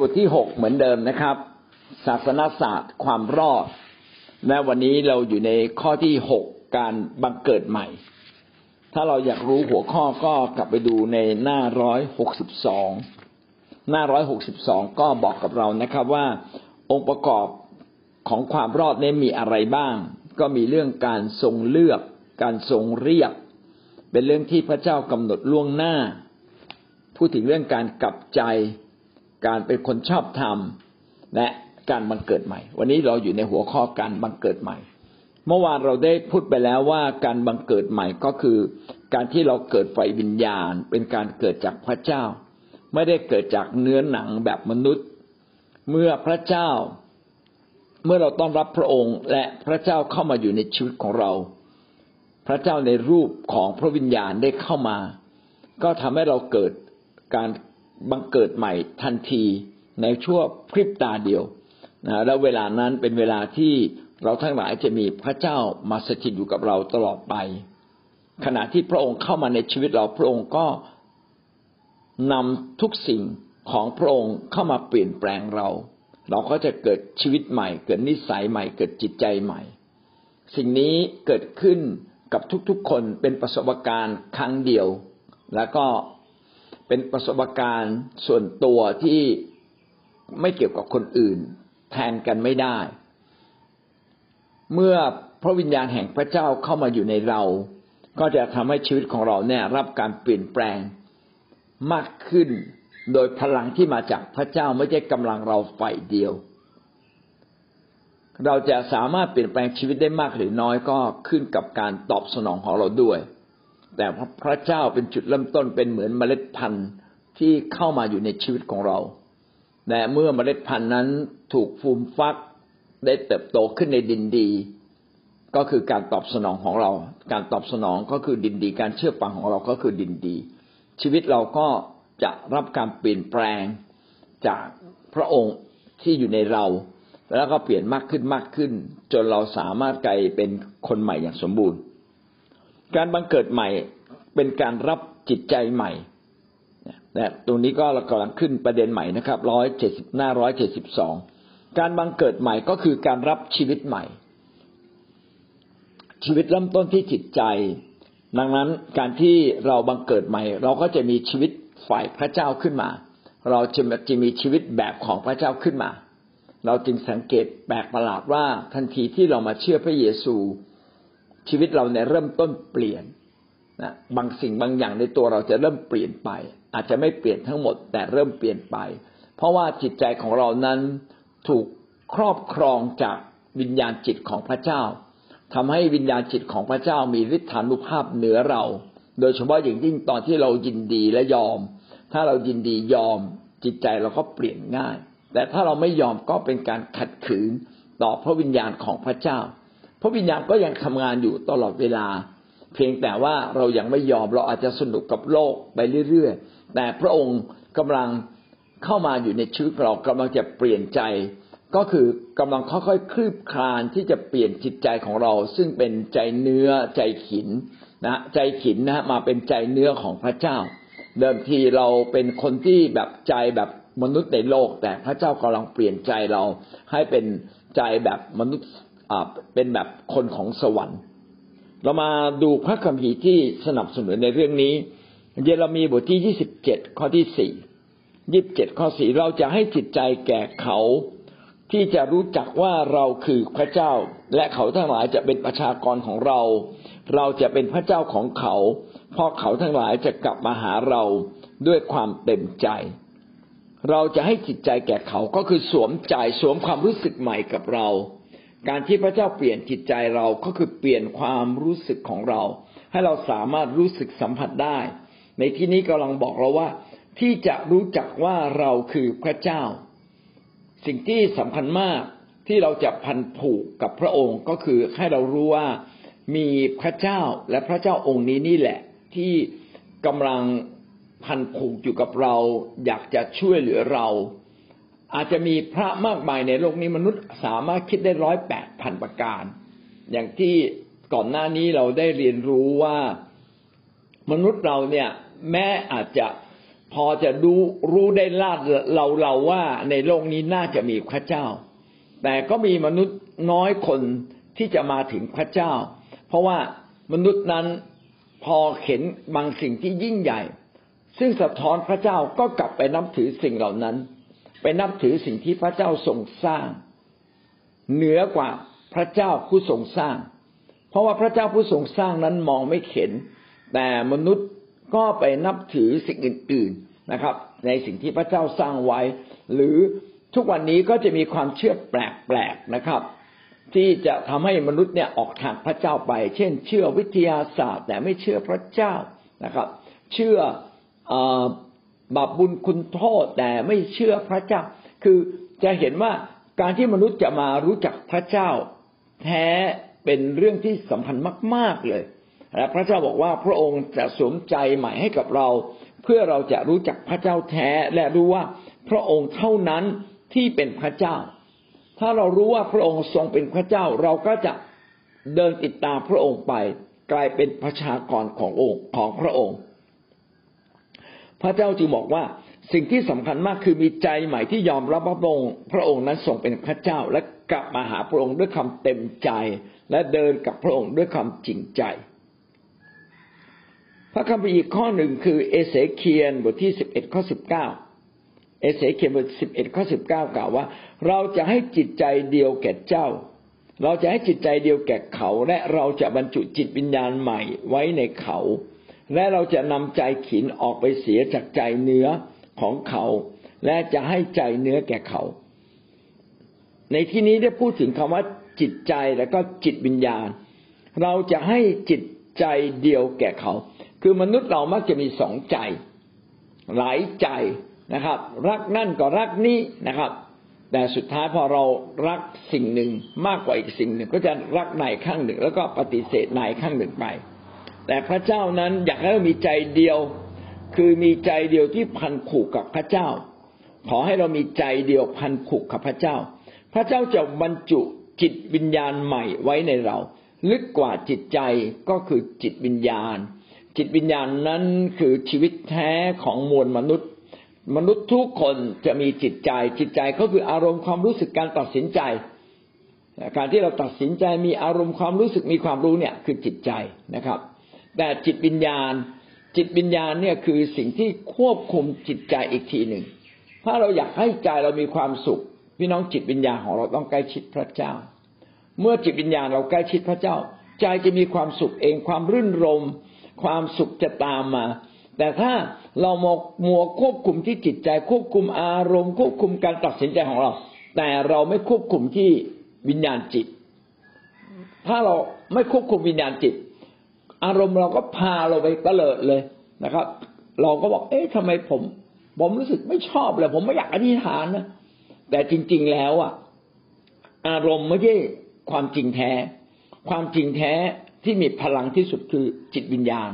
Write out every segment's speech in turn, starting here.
บทที่หกเหมือนเดิมนะครับ ศาสนศาสตร์ความรอดและวันนี้เราอยู่ในข้อที่หกการบังเกิดใหม่ ถ้าเราอยากรู้หัวข้อก็กลับไปดูในหน้าร้อยหกสิบสองหน้าร้อยหกสิบสองก็บอกกับเรานะครับว่า องค์ประกอบของความรอดนี้มีอะไรบ้าง ก็มีเรื่องการทรงเลือก การทรงเรียก เป็นเรื่องที่พระเจ้ากำหนดล่วงหน้า พูดถึงเรื่องการกลับใจ การเป็นคนชอบธรรมและการบังเกิดใหม่ วันนี้เราอยู่ในหัวข้อการบังเกิดใหม่ เมื่อวานเราได้พูดไปแล้วว่าการบังเกิดใหม่ก็คือ การที่เราเกิดไฟวิญญาณ เป็นการเกิดจากพระเจ้า ไม่ได้เกิดจากเนื้อหนังแบบมนุษย์ เมื่อพระเจ้า เมื่อเราต้อนรับพระองค์ และพระเจ้าเข้ามาอยู่ในชีวิตของเรา พระเจ้าในรูปของพระวิญญาณได้เข้ามา ก็ทำให้เราเกิดการ บังเกิดใหม่ทันทีในชั่วพริบตาเดียวนะแล้วเวลานั้นเป็นเวลาที่เราทั้งหลายจะมีพระเจ้ามาสถิตอยู่กับเราตลอดไป ขณะที่พระองค์เข้ามาในชีวิตเราพระองค์ก็นำทุกสิ่งของพระองค์เข้ามาเปลี่ยนแปลงเรา เราก็จะเกิดชีวิตใหม่ เกิดนิสัยใหม่ เกิดจิตใจใหม่ สิ่งนี้เกิดขึ้นกับทุกๆคนเป็นประสบการณ์ครั้งเดียว แล้วก็ เป็นประสบการณ์ส่วนตัวที่ไม่เกี่ยวกับคนอื่น แทนกันไม่ได้ เมื่อพระวิญญาณแห่งพระเจ้าเข้ามาอยู่ในเรา ก็จะทำให้ชีวิตของเราเนี่ยรับการเปลี่ยนแปลงมากขึ้น โดยพลังที่มาจากพระเจ้าไม่ใช่กำลังเราฝ่ายเดียว เราจะสามารถเปลี่ยนแปลงชีวิตได้มากหรือน้อยก็ขึ้นกับการตอบสนองของเราด้วย แต่พระเจ้าเป็นจุดเริ่มต้นเป็นเหมือนเมล็ดพันธุ์ที่เข้ามาอยู่ในชีวิตของเราแต่เมื่อเมล็ดพันธุ์นั้นถูกฟูมฟักได้เติบโตขึ้นในดินดี ก็คือการตอบสนองของเรา การตอบสนองก็คือดินดี การเชื่อฟังของเราก็คือดินดี ชีวิตเราก็จะรับการเปลี่ยนแปลงจากพระองค์ที่อยู่ในเรา แล้วก็เปลี่ยนมากขึ้นมากขึ้น จนเราสามารถกลายเป็นคนใหม่อย่างสมบูรณ์ การบังเกิดใหม่เป็นการรับจิตใจใหม่นะตรงนี้ก็เรากำลังขึ้นประเด็นใหม่นะครับร้อยเจ็ดสิบหน้าร้อยเจ็ดสิบสองการบังเกิดใหม่ก็คือการรับชีวิตใหม่ ชีวิตเริ่มต้นที่จิตใจ ดังนั้นการที่เราบังเกิดใหม่ เราก็จะมีชีวิตฝ่ายพระเจ้าขึ้นมา เราจะจะมีชีวิตแบบของพระเจ้าขึ้นมา เราจึงสังเกตแปลกประหลาดว่าทันทีที่เรามาเชื่อพระเยซู ชีวิตเราเนี่ยเริ่มต้นเปลี่ยนนะบางสิ่งบางอย่างในตัวเราจะเริ่มเปลี่ยนไป อาจจะไม่เปลี่ยนทั้งหมด แต่เริ่มเปลี่ยนไป เพราะว่าจิตใจของเรานั้นถูกครอบครองจากวิญญาณจิตของพระเจ้าทำให้วิญญาณจิตของพระเจ้ามีฤทธานุภาพเหนือเรา โดยเฉพาะอย่างยิ่งตอนที่เรายินดีและยอม ถ้าเรายินดียอม จิตใจเราก็เปลี่ยนง่าย แต่ถ้าเราไม่ยอมก็เป็นการขัดขืนต่อพระวิญญาณของพระเจ้า พระวิญญาณก็ยังทำงานอยู่ตลอดเวลา เพียงแต่ว่าเรายังไม่ยอมเราอาจจะสนุกกับโลกไปเรื่อยๆ แต่พระองค์กำลังเข้ามาอยู่ในชีวิตเรากำลังจะเปลี่ยนใจ ก็คือกำลังค่อยๆคลืบคลานที่จะเปลี่ยนจิตใจของเรา ซึ่งเป็นใจเนื้อใจขินนะใจขินนะมาเป็นใจเนื้อของพระเจ้า เดิมทีเราเป็นคนที่แบบใจแบบมนุษย์ในโลก แต่พระเจ้ากำลังเปลี่ยนใจเราให้เป็นใจแบบมนุษย์ เป็นแบบคนของสวรรค์ เรามาดูพระคัมภีร์ที่สนับสนุนในเรื่องนี้ เยเรมีบทที่ยี่สิบเจ็ดข้อที่สี่ยี่สิบเจ็ดข้อสี่เราจะให้จิตใจแก่เขาที่จะรู้จักว่าเราคือพระเจ้า และเขาทั้งหลายจะเป็นประชากรของเรา เราจะเป็นพระเจ้าของเขาเพราะเขาทั้งหลายจะกลับมาหาเราด้วยความเต็มใจ เราจะให้จิตใจแก่เขาก็คือสวมใจสวมความรู้สึกใหม่กับเรา การที่พระเจ้าเปลี่ยนจิตใจเราก็คือเปลี่ยนความรู้สึกของเรา ให้เราสามารถรู้สึกสัมผัสได้ ในที่นี้กำลังบอกเราว่า ที่จะรู้จักว่าเราคือพระเจ้า สิ่งที่สำคัญมากที่เราจะพันผูกกับพระองค์ก็คือให้เรารู้ว่ามีพระเจ้าและพระเจ้าองค์นี้นี่แหละ ที่กำลังพันผูกอยู่กับเรา อยากจะช่วยเหลือเรา อาจจะมีพระมากมายในโลกนี้มนุษย์สามารถคิดได้ร้อยแปดพันประการ อย่างที่ก่อนหน้านี้เราได้เรียนรู้ว่ามนุษย์เราเนี่ย แม้อาจจะพอจะรู้รู้ได้ลาดเราเราว่าในโลกนี้น่าจะมีพระเจ้า แต่ก็มีมนุษย์น้อยคนที่จะมาถึงพระเจ้า เพราะว่ามนุษย์นั้นพอเห็นบางสิ่งที่ยิ่งใหญ่ ซึ่งสะท้อนพระเจ้าก็กลับไปนับถือสิ่งเหล่านั้น ไปนับถือสิ่งที่พระเจ้าทรงสร้าง เหนือกว่าพระเจ้าผู้ทรงสร้าง เพราะว่าพระเจ้าผู้ทรงสร้างนั้นมองไม่เห็น แต่มนุษย์ก็ไปนับถือสิ่งอื่น ๆนะครับ ในสิ่งที่พระเจ้าสร้างไว้ หรือทุกวันนี้ก็จะมีความเชื่อแปลกๆนะครับ ที่จะทำให้มนุษย์เนี่ยออกทางพระเจ้าไป เช่น เชื่อวิทยาศาสตร์ แต่ไม่เชื่อพระเจ้านะครับ เชื่อ บาปบุญคุณโทษแต่ไม่เชื่อพระเจ้า คือจะเห็นว่าการที่มนุษย์จะมารู้จักพระเจ้า แท้เป็นเรื่องที่สำคัญมาก ๆเลยและพระเจ้าบอกว่าพระองค์จะสวมใจใหม่ให้กับเรา เพื่อเราจะรู้จักพระเจ้าแท้และรู้ว่าพระองค์เท่านั้นที่เป็นพระเจ้า ถ้าเรารู้ว่าพระองค์ทรงเป็นพระเจ้า เราก็จะเดินติดตามพระองค์ไป กลายเป็นประชากรขององค์ของพระองค์ พระเจ้าจึงบอกว่าสิ่งที่สำคัญมากคือมีใจใหม่ที่ยอมรับพระองค์ พระองค์นั้นทรงเป็นพระเจ้าและกลับมาหาพระองค์ด้วยความเต็มใจ และเดินกับพระองค์ด้วยความจริงใจ พระคัมภีร์อีกข้อหนึ่งคือเอเสเคียนบทที่สิบเอ็ดข้อสิบเก้าเอเสเคียนบทสิบเอ็ดข้อสิบเก้ากล่าวว่า เราจะให้จิตใจเดียวแก่เจ้า เราจะให้จิตใจเดียวแก่เขา และเราจะบรรจุจิตวิญญาณใหม่ไว้ในเขา และเราจะนำใจขินออกไปเสียจากใจเนื้อของเขา และจะให้ใจเนื้อแก่เขา ในที่นี้ได้พูดถึงคำว่าจิตใจแล้วก็จิตวิญญาณ เราจะให้จิตใจเดียวแก่เขา คือมนุษย์เรามักจะมีสองใจ หลายใจนะครับ รักนั่นก็รักนี้นะครับ แต่สุดท้ายพอเรารักสิ่งหนึ่งมากกว่าอีกสิ่งหนึ่ง ก็จะรักนายข้างหนึ่ง แล้วก็ปฏิเสธนายข้างหนึ่งไป แต่พระเจ้านั้นอยากให้เรามีใจเดียว คือมีใจเดียวที่พันผูกกับพระเจ้า ขอให้เรามีใจเดียวพันผูกกับพระเจ้า พระเจ้าจะบรรจุจิตวิญญาณใหม่ไว้ในเรา ลึกกว่าจิตใจก็คือจิตวิญญาณ จิตวิญญาณนั้นคือชีวิตแท้ของมวลมนุษย์ มนุษย์ทุกคนจะมีจิตใจ จิตใจก็คืออารมณ์ความรู้สึกการตัดสินใจ การที่เราตัดสินใจมีอารมณ์ความรู้สึกมีความรู้เนี่ยคือจิตใจนะครับ แต่จิตวิญญาณ จิตวิญญาณเนี่ยคือสิ่งที่ควบคุมจิตใจอีกทีหนึ่ง ถ้าเราอยากให้ใจเรามีความสุข พี่น้องจิตวิญญาณของเราต้องใกล้ชิดพระเจ้า เมื่อจิตวิญญาณเราใกล้ชิดพระเจ้า ใจจะมีความสุขเองความรื่นรม ความสุขจะตามมา แต่ถ้าเราหมกมัวควบคุมที่จิตใจควบคุมอารมณ์ ควบคุมการตัดสินใจของเรา แต่เราไม่ควบคุมที่วิญญาณจิต ถ้าเราไม่ควบคุมวิญญาณจิต อารมณ์เราก็พาเราไปกระเลิดเลยนะครับ เราก็บอก เอ๊ะทำไมผม ผมรู้สึกไม่ชอบเลย ผมไม่อยากอธิษฐานนะแต่จริง ๆแล้วอะ อารมณ์ไม่ใช่ความจริงแท้ ความจริงแท้ที่มีพลังที่สุดคือจิตวิญญาณ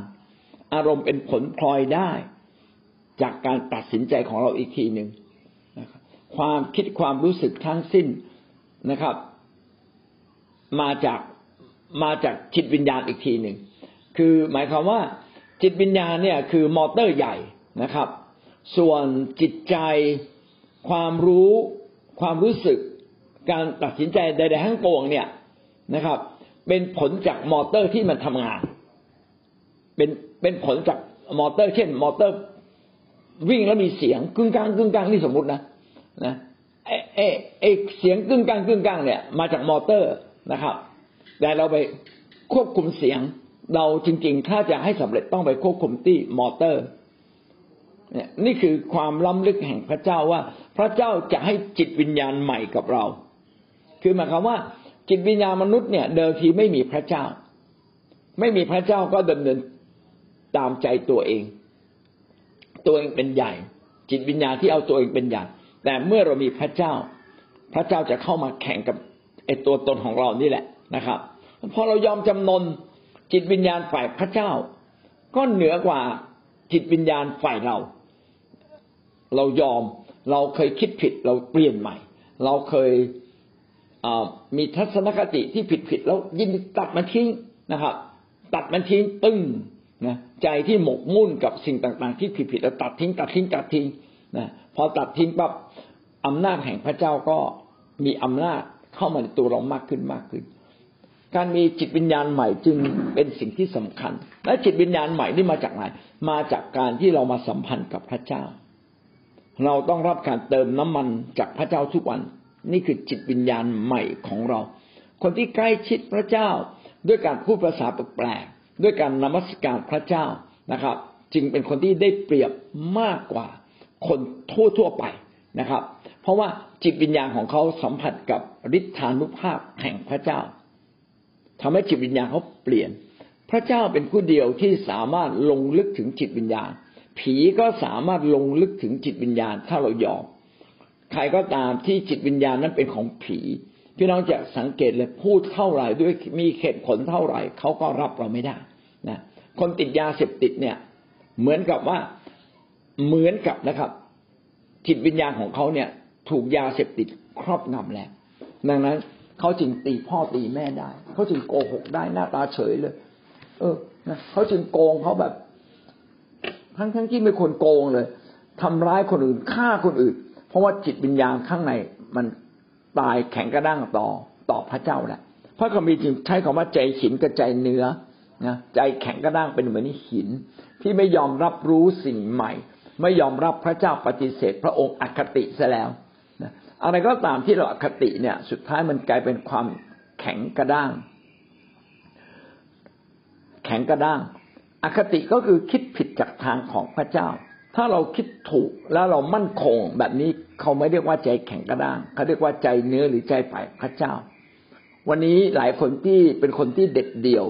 อารมณ์เป็นผลพลอยได้ จากการตัดสินใจของเราอีกทีหนึ่งนะครับความคิดความรู้สึกทั้งสิ้นนะครับ มาจากมาจากจิตวิญญาณอีกทีหนึ่ง คือหมายความว่าจิตวิญญาณเนี่ยคือมอเตอร์ใหญ่นะครับ ส่วนจิตใจ ความรู้ความรู้สึก การตัดสินใจใดๆทั้งปวงเนี่ยนะครับ เป็นผลจากมอเตอร์ที่มันทำงาน เป็นเป็นผลจากมอเตอร์ เช่น มอเตอร์ วิ่งแล้วมีเสียงกึ่งกลางกึ่งกลางนี่สมมุตินะนะเอเอเอเสียงกึ่งกลางกึ่งกลางเนี่ยมาจากมอเตอร์นะครับ แต่เราไปควบคุมเสียง เราจริงๆ ถ้าจะให้สำเร็จต้องไปควบคุมที่มอเตอร์เนี่ยนี่คือความล้ำลึกแห่งพระเจ้าว่า พระเจ้าจะให้จิตวิญญาณใหม่กับเรา คือหมายความว่า จิตวิญญาณมนุษย์เนี่ย เดิมทีไม่มีพระเจ้า ไม่มีพระเจ้าก็ดำเนินตามใจตัวเอง ตัวเองเป็นใหญ่ จิตวิญญาณที่เอาตัวเองเป็นใหญ่แต่เมื่อเรามีพระเจ้า พระเจ้าจะเข้ามาแข่งกับไอ้ตัวตนของเรานี่แหละนะครับ พอเรายอมจำนน จิตวิญญาณฝ่ายพระเจ้า ก็เหนือกว่าจิตวิญญาณฝ่ายเรา เรายอมเราเคยคิดผิดเราเปลี่ยนใหม่ เราเคยมีทัศนคติที่ผิดผิดแล้วยินตัดมันทิ้งนะครับ ตัดมันทิ้งตึ้งนะใจที่หมกมุ่นกับสิ่งต่าง ๆ ที่ผิดๆแล้วตัดทิ้งตัดทิ้งตัดทิ้งนะพอตัดทิ้งปั๊บอำนาจแห่งพระเจ้าก็มีอำนาจเข้ามาในตัวเรามากขึ้นมากขึ้น การมีจิตวิญญาณใหม่จึงเป็นสิ่งที่สำคัญ และจิตวิญญาณใหม่นี่มาจากไหน มาจากการที่เรามาสัมพันธ์กับพระเจ้า เราต้องรับการเติมน้ำมันจากพระเจ้าทุกวัน นี่คือจิตวิญญาณใหม่ของเรา คนที่ใกล้ชิดพระเจ้า ด้วยการพูดภาษาแปลกๆด้วยการนมัสการพระเจ้านะครับ จึงเป็นคนที่ได้เปรียบมากกว่าคนทั่วๆไปนะครับ เพราะว่าจิตวิญญาณของเขาสัมผัสกับฤทธานุภาพแห่งพระเจ้า ทำให้จิตวิญญาณเขาเปลี่ยน พระเจ้าเป็นผู้เดียวที่สามารถลงลึกถึงจิตวิญญาณ ผีก็สามารถลงลึกถึงจิตวิญญาณถ้าเรายอมใครก็ตามที่จิตวิญญาณนั้นเป็นของผีพี่น้องจะสังเกตเลยพูดเท่าไหร่ด้วยมีเหตุผลเท่าไหร่เขาก็รับเราไม่ได้นะคนติดยาเสพติดเนี่ย เหมือนกับว่าเหมือนกับนะครับ จิตวิญญาณของเขาเนี่ย ถูกยาเสพติดครอบงำแล้ว ดังนั้น เขาจึงตีพ่อตีแม่ได้ เขาจึงโกหกได้หน้าตาเฉยเลย เออนะเขาจึงโกงเขาแบบ ทั้งทั้งที่ไม่ควรโกงเลยทำร้ายคนอื่นฆ่าคนอื่น เพราะว่าจิตวิญญาณข้างในมันตายแข็งกระด้างต่อต่อพระเจ้าแหละพระคัมภีร์จึงใช้คำว่าใจหินกับใจเนื้อนะใจแข็งกระด้างเป็นเหมือนหิน ที่ไม่ยอมรับรู้สิ่งใหม่ ไม่ยอมรับพระเจ้าปฏิเสธ พระองค์อคติซะแล้ว นะอะไรก็ตามที่เราอคติเนี่ย สุดท้ายมันกลายเป็นความแข็งกระด้าง แข็งกระด้าง อคติก็คือคิดผิดจากทางของพระเจ้า ถ้าเราคิดถูกแล้วเรามั่นคงแบบนี้เขาไม่เรียกว่าใจแข็งกระด้างเขาเรียกว่าใจเนื้อหรือใจฝ่ายพระเจ้า วันนี้หลายคนที่เป็นคนที่เด็ดเดี่ยว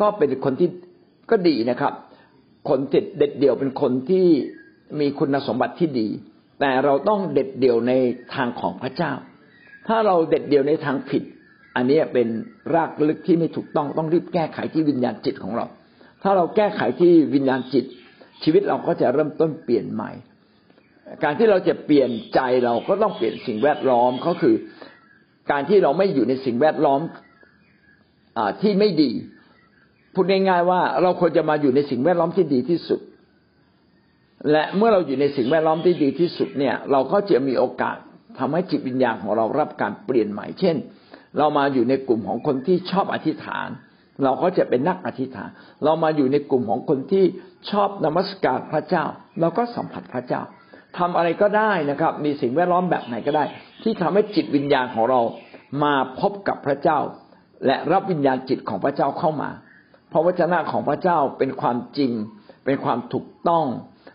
ก็เป็นคนที่ก็ดีนะครับ คนเด็ดเด็ดเดี่ยวเป็นคนที่มีคุณสมบัติที่ดี แต่เราต้องเด็ดเดี่ยวในทางของพระเจ้า ถ้าเราเด็ดเดี่ยวในทางผิด อันนี้เป็นรากลึกที่ไม่ถูกต้องต้องรีบแก้ไขที่วิญญาณจิตของเรา ถ้าเราแก้ไขที่วิญญาณจิต ชีวิตเราก็จะเริ่มต้นเปลี่ยนใหม่ การที่เราจะเปลี่ยนใจเราก็ต้องเปลี่ยนสิ่งแวดล้อมก็คือ การที่เราไม่อยู่ในสิ่งแวดล้อมอที่ไม่ดีพูดง่ายๆว่าเราควรจะมาอยู่ในสิ่งแวดล้อมที่ดีที่สุด และเมื่อเราอยู่ในสิ่งแวดล้อมที่ดีที่สุดเนี่ยเราก็จะมีโอกาสทำให้จิตวิญญาณของเรารับการเปลี่ยนใหม่เช่น เรามาอยู่ในกลุ่มของคนที่ชอบอธิษฐาน เราก็จะเป็นนักอธิษฐาน เรามาอยู่ในกลุ่มของคนที่ชอบนมัสการพระเจ้า เราก็สัมผัสพระเจ้าทำอะไรก็ได้นะครับ มีสิ่งแวดล้อมแบบไหนก็ได้ ที่ทำให้จิตวิญญาณของเรามาพบกับพระเจ้า และรับวิญญาณจิตของพระเจ้าเข้ามา เพราะวจนะของพระเจ้าเป็นความจริง เป็นความถูกต้อง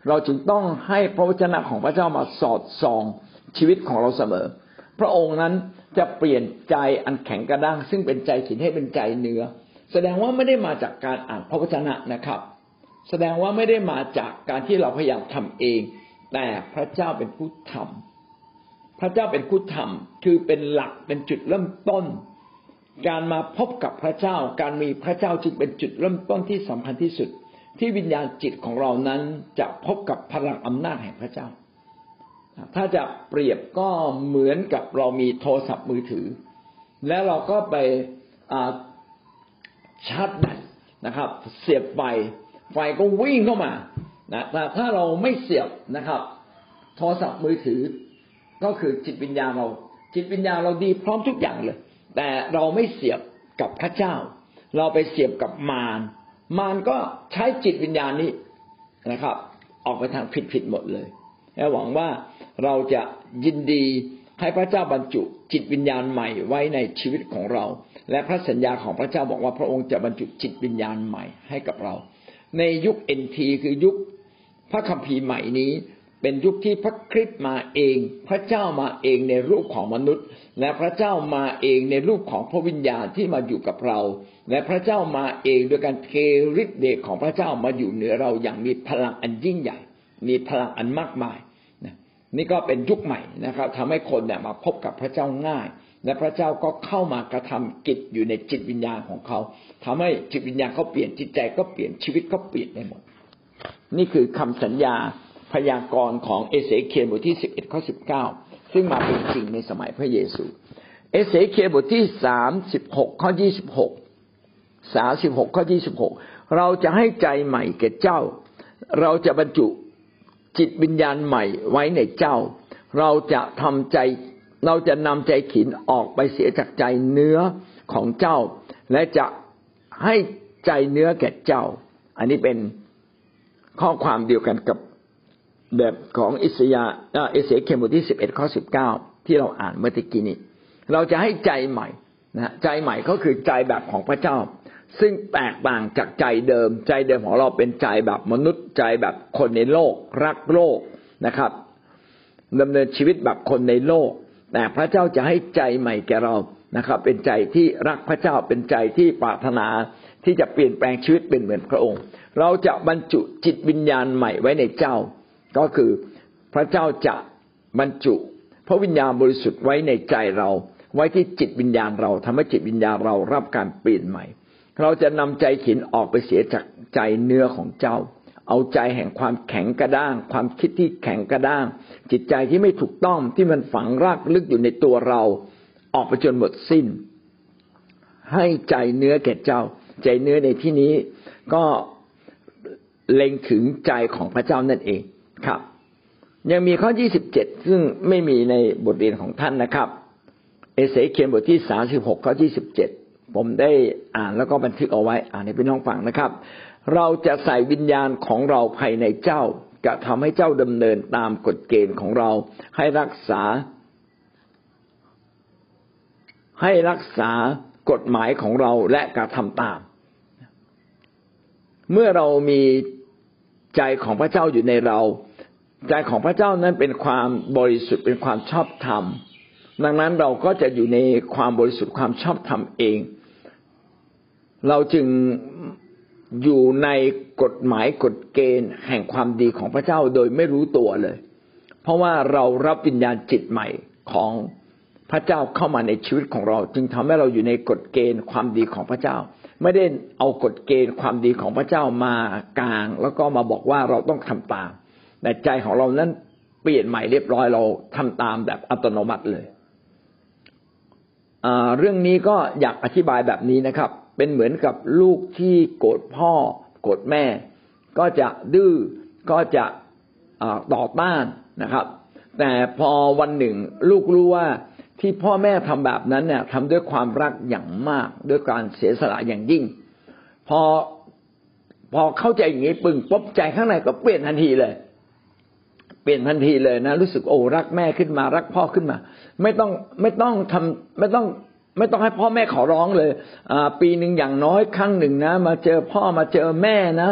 เราจึงต้องให้พระวจนะของพระเจ้ามาสอดส่องชีวิตของเราเสมอ พระองค์นั้นจะเปลี่ยนใจอันแข็งกระด้าง ซึ่งเป็นใจหินให้เป็นใจเนื้อ แสดงว่าไม่ได้มาจากการอ่านพระวจนะนะครับ แสดงว่าไม่ได้มาจากการที่เราพยายามทำเอง แต่พระเจ้าเป็นผู้ทำพระเจ้าเป็นผู้ทำคือเป็นหลักเป็นจุดเริ่มต้น การมาพบกับพระเจ้า การมีพระเจ้าจึงเป็นจุดเริ่มต้นที่สำคัญที่สุด ที่วิญญาณจิตของเรานั้นจะพบกับพลังอำนาจแห่งพระเจ้า ถ้าจะเปรียบก็เหมือนกับเรามีโทรศัพท์มือถือ แล้วเราก็ไปชาร์จแบตนะครับ เสียบไฟไฟก็วิ่งเข้ามานะแต่ถ้าเราไม่เสียบนะครับ โทรศัพท์มือถือ ก็คือจิตวิญญาณเรา จิตวิญญาณเราดีพร้อมทุกอย่างเลย แต่เราไม่เสียบกับพระเจ้า เราไปเสียบกับมาร มารก็ใช้จิตวิญญาณนี้นะครับ ออกไปทางผิดผิดหมดเลย และหวังว่าเราจะยินดีให้พระเจ้าบรรจุจิตวิญญาณใหม่ไว้ในชีวิตของเรา และพระสัญญาของพระเจ้าบอกว่าพระองค์จะบรรจุจิตวิญญาณใหม่ให้กับเรา ในยุคเอ็นทีคือยุคพระคัมภีร์ใหม่นี้ เป็นยุคที่พระคริสต์มาเอง พระเจ้ามาเองในรูปของมนุษย์ และพระเจ้ามาเองในรูปของพระวิญญาณที่มาอยู่กับเรา และพระเจ้ามาเองโดยการเทฤทธิ์เดชของพระเจ้ามาอยู่เหนือเราอย่างมีพลังอันยิ่งใหญ่ มีพลังอันมากมายนี่ก็เป็นยุคใหม่นะครับทำให้คนเนี่ยมาพบกับพระเจ้าง่าย และพระเจ้าก็เข้ามากระทำกิจอยู่ในจิตวิญญาณของเขาทำให้จิตวิญญาณเขาเปลี่ยนจิตใจก็เปลี่ยนชีวิตก็เปลี่ยนไปหมด นี่คือคำสัญญา พยากรณ์ของเอเสเคียบทที่สิบเอ็ดข้อสิบเก้าซึ่งมาเป็นจริงในสมัยพระเยซู เอเสเคียบทที่สามสิบหกข้อยี่สิบหกสามสิบหกข้อยี่สิบหกเราจะให้ใจใหม่แก่เจ้า เราจะบรรจุจิตวิญญาณใหม่ไว้ในเจ้า เราจะทำใจเราจะนำใจขินออกไปเสียจากใจเนื้อของเจ้า และจะให้ใจเนื้อแก่เจ้า อันนี้เป็นข้อความเดียวกันกับ แบบของอิสยาเอเสเคียบทที่สิบเอ็ดข้อสิบเก้าที่เราอ่านเมื่อตะกี้นี้ เราจะให้ใจใหม่นะใจใหม่ก็คือใจแบบของพระเจ้า ซึ่งแตกต่างจากใจเดิม ใจเดิมของเราเป็นใจแบบมนุษย์ใจแบบคนในโลก รักโลกนะครับดำเนินชีวิตแบบคนในโลก แต่พระเจ้าจะให้ใจใหม่แก่เรานะครับ เป็นใจที่รักพระเจ้าเป็นใจที่ปรารถนาที่จะเปลี่ยนแปลงชีวิตเป็นเหมือนพระองค์ เราจะบรรจุจิตวิญญาณใหม่ไว้ในเจ้า ก็คือพระเจ้าจะบรรจุ พระวิญญาณบริสุทธิ์ไว้ในใจเรา ไว้ที่จิตวิญญาณเราทำให้จิตวิญญาณเรารับการเปลี่ยนใหม่ เราจะนำใจขินออกไปเสียจากใจเนื้อของเจ้า เอาใจแห่งความแข็งกระด้าง ความคิดที่แข็งกระด้าง จิตใจที่ไม่ถูกต้องที่มันฝังรากลึกอยู่ในตัวเรา ออกไปจนหมดสิ้น ให้ใจเนื้อแก่เจ้า ใจเนื้อในที่นี้ก็เล็งถึงใจของพระเจ้านั่นเอง ครับ ยังมีข้อยี่สิบเจ็ดซึ่งไม่มีในบทเรียนของท่านนะครับ เอเสเขียนบทที่สาสิบหกข้อที่สิบเจ็ดผมได้อ่านแล้วก็บันทึกเอาไว้ อ่านให้พี่น้องฟังนะครับ เราจะใส่วิญญาณของเราภายในเจ้า จะทำให้เจ้าดำเนินตามกฎเกณฑ์ของเราให้รักษา ให้รักษากฎหมายของเราและกระทำตาม เมื่อเรามีใจของพระเจ้าอยู่ในเรา ใจของพระเจ้านั้นเป็นความบริสุทธิ์เป็นความชอบธรรม ดังนั้นเราก็จะอยู่ในความบริสุทธิ์ความชอบธรรมเอง เราจึงอยู่ในกฎหมายกฎเกณฑ์แห่งความดีของพระเจ้าโดยไม่รู้ตัวเลย เพราะว่าเรารับวิญญาณจิตใหม่ของพระเจ้าเข้ามาในชีวิตของเรา จึงทำให้เราอยู่ในกฎเกณฑ์ความดีของพระเจ้า ไม่ได้เอากฎเกณฑ์ความดีของพระเจ้ามากลาง แล้วก็มาบอกว่าเราต้องทำตาม แต่ใจของเรานั้นเปลี่ยนใหม่เรียบร้อยเราทำตามแบบอัตโนมัติเลยเรื่องนี้ก็อยากอธิบายแบบนี้นะครับ เป็นเหมือนกับลูกที่โกรธพ่อ โกรธแม่ ก็จะดื้อก็จะต่อต้านนะครับ แต่พอวันหนึ่งลูกรู้ว่าที่พ่อแม่ทำแบบนั้นเนี่ยทำด้วยความรักอย่างมาก ด้วยการเสียสละอย่างยิ่ง พอพอเข้าใจอย่างนี้ปึ้งปุ๊บใจข้างในก็เปลี่ยนทันทีเลย ปลี่ยนทันทีเลยนะ รู้สึกโอ้รักแม่ขึ้นมารักพ่อขึ้นมา ไม่ต้องไม่ต้องทำไม่ต้องไม่ต้องให้พ่อแม่ขอร้องเลยอ่าปีหนึ่งอย่างน้อยครั้งหนึ่งนะ มาเจอพ่อมาเจอแม่นะ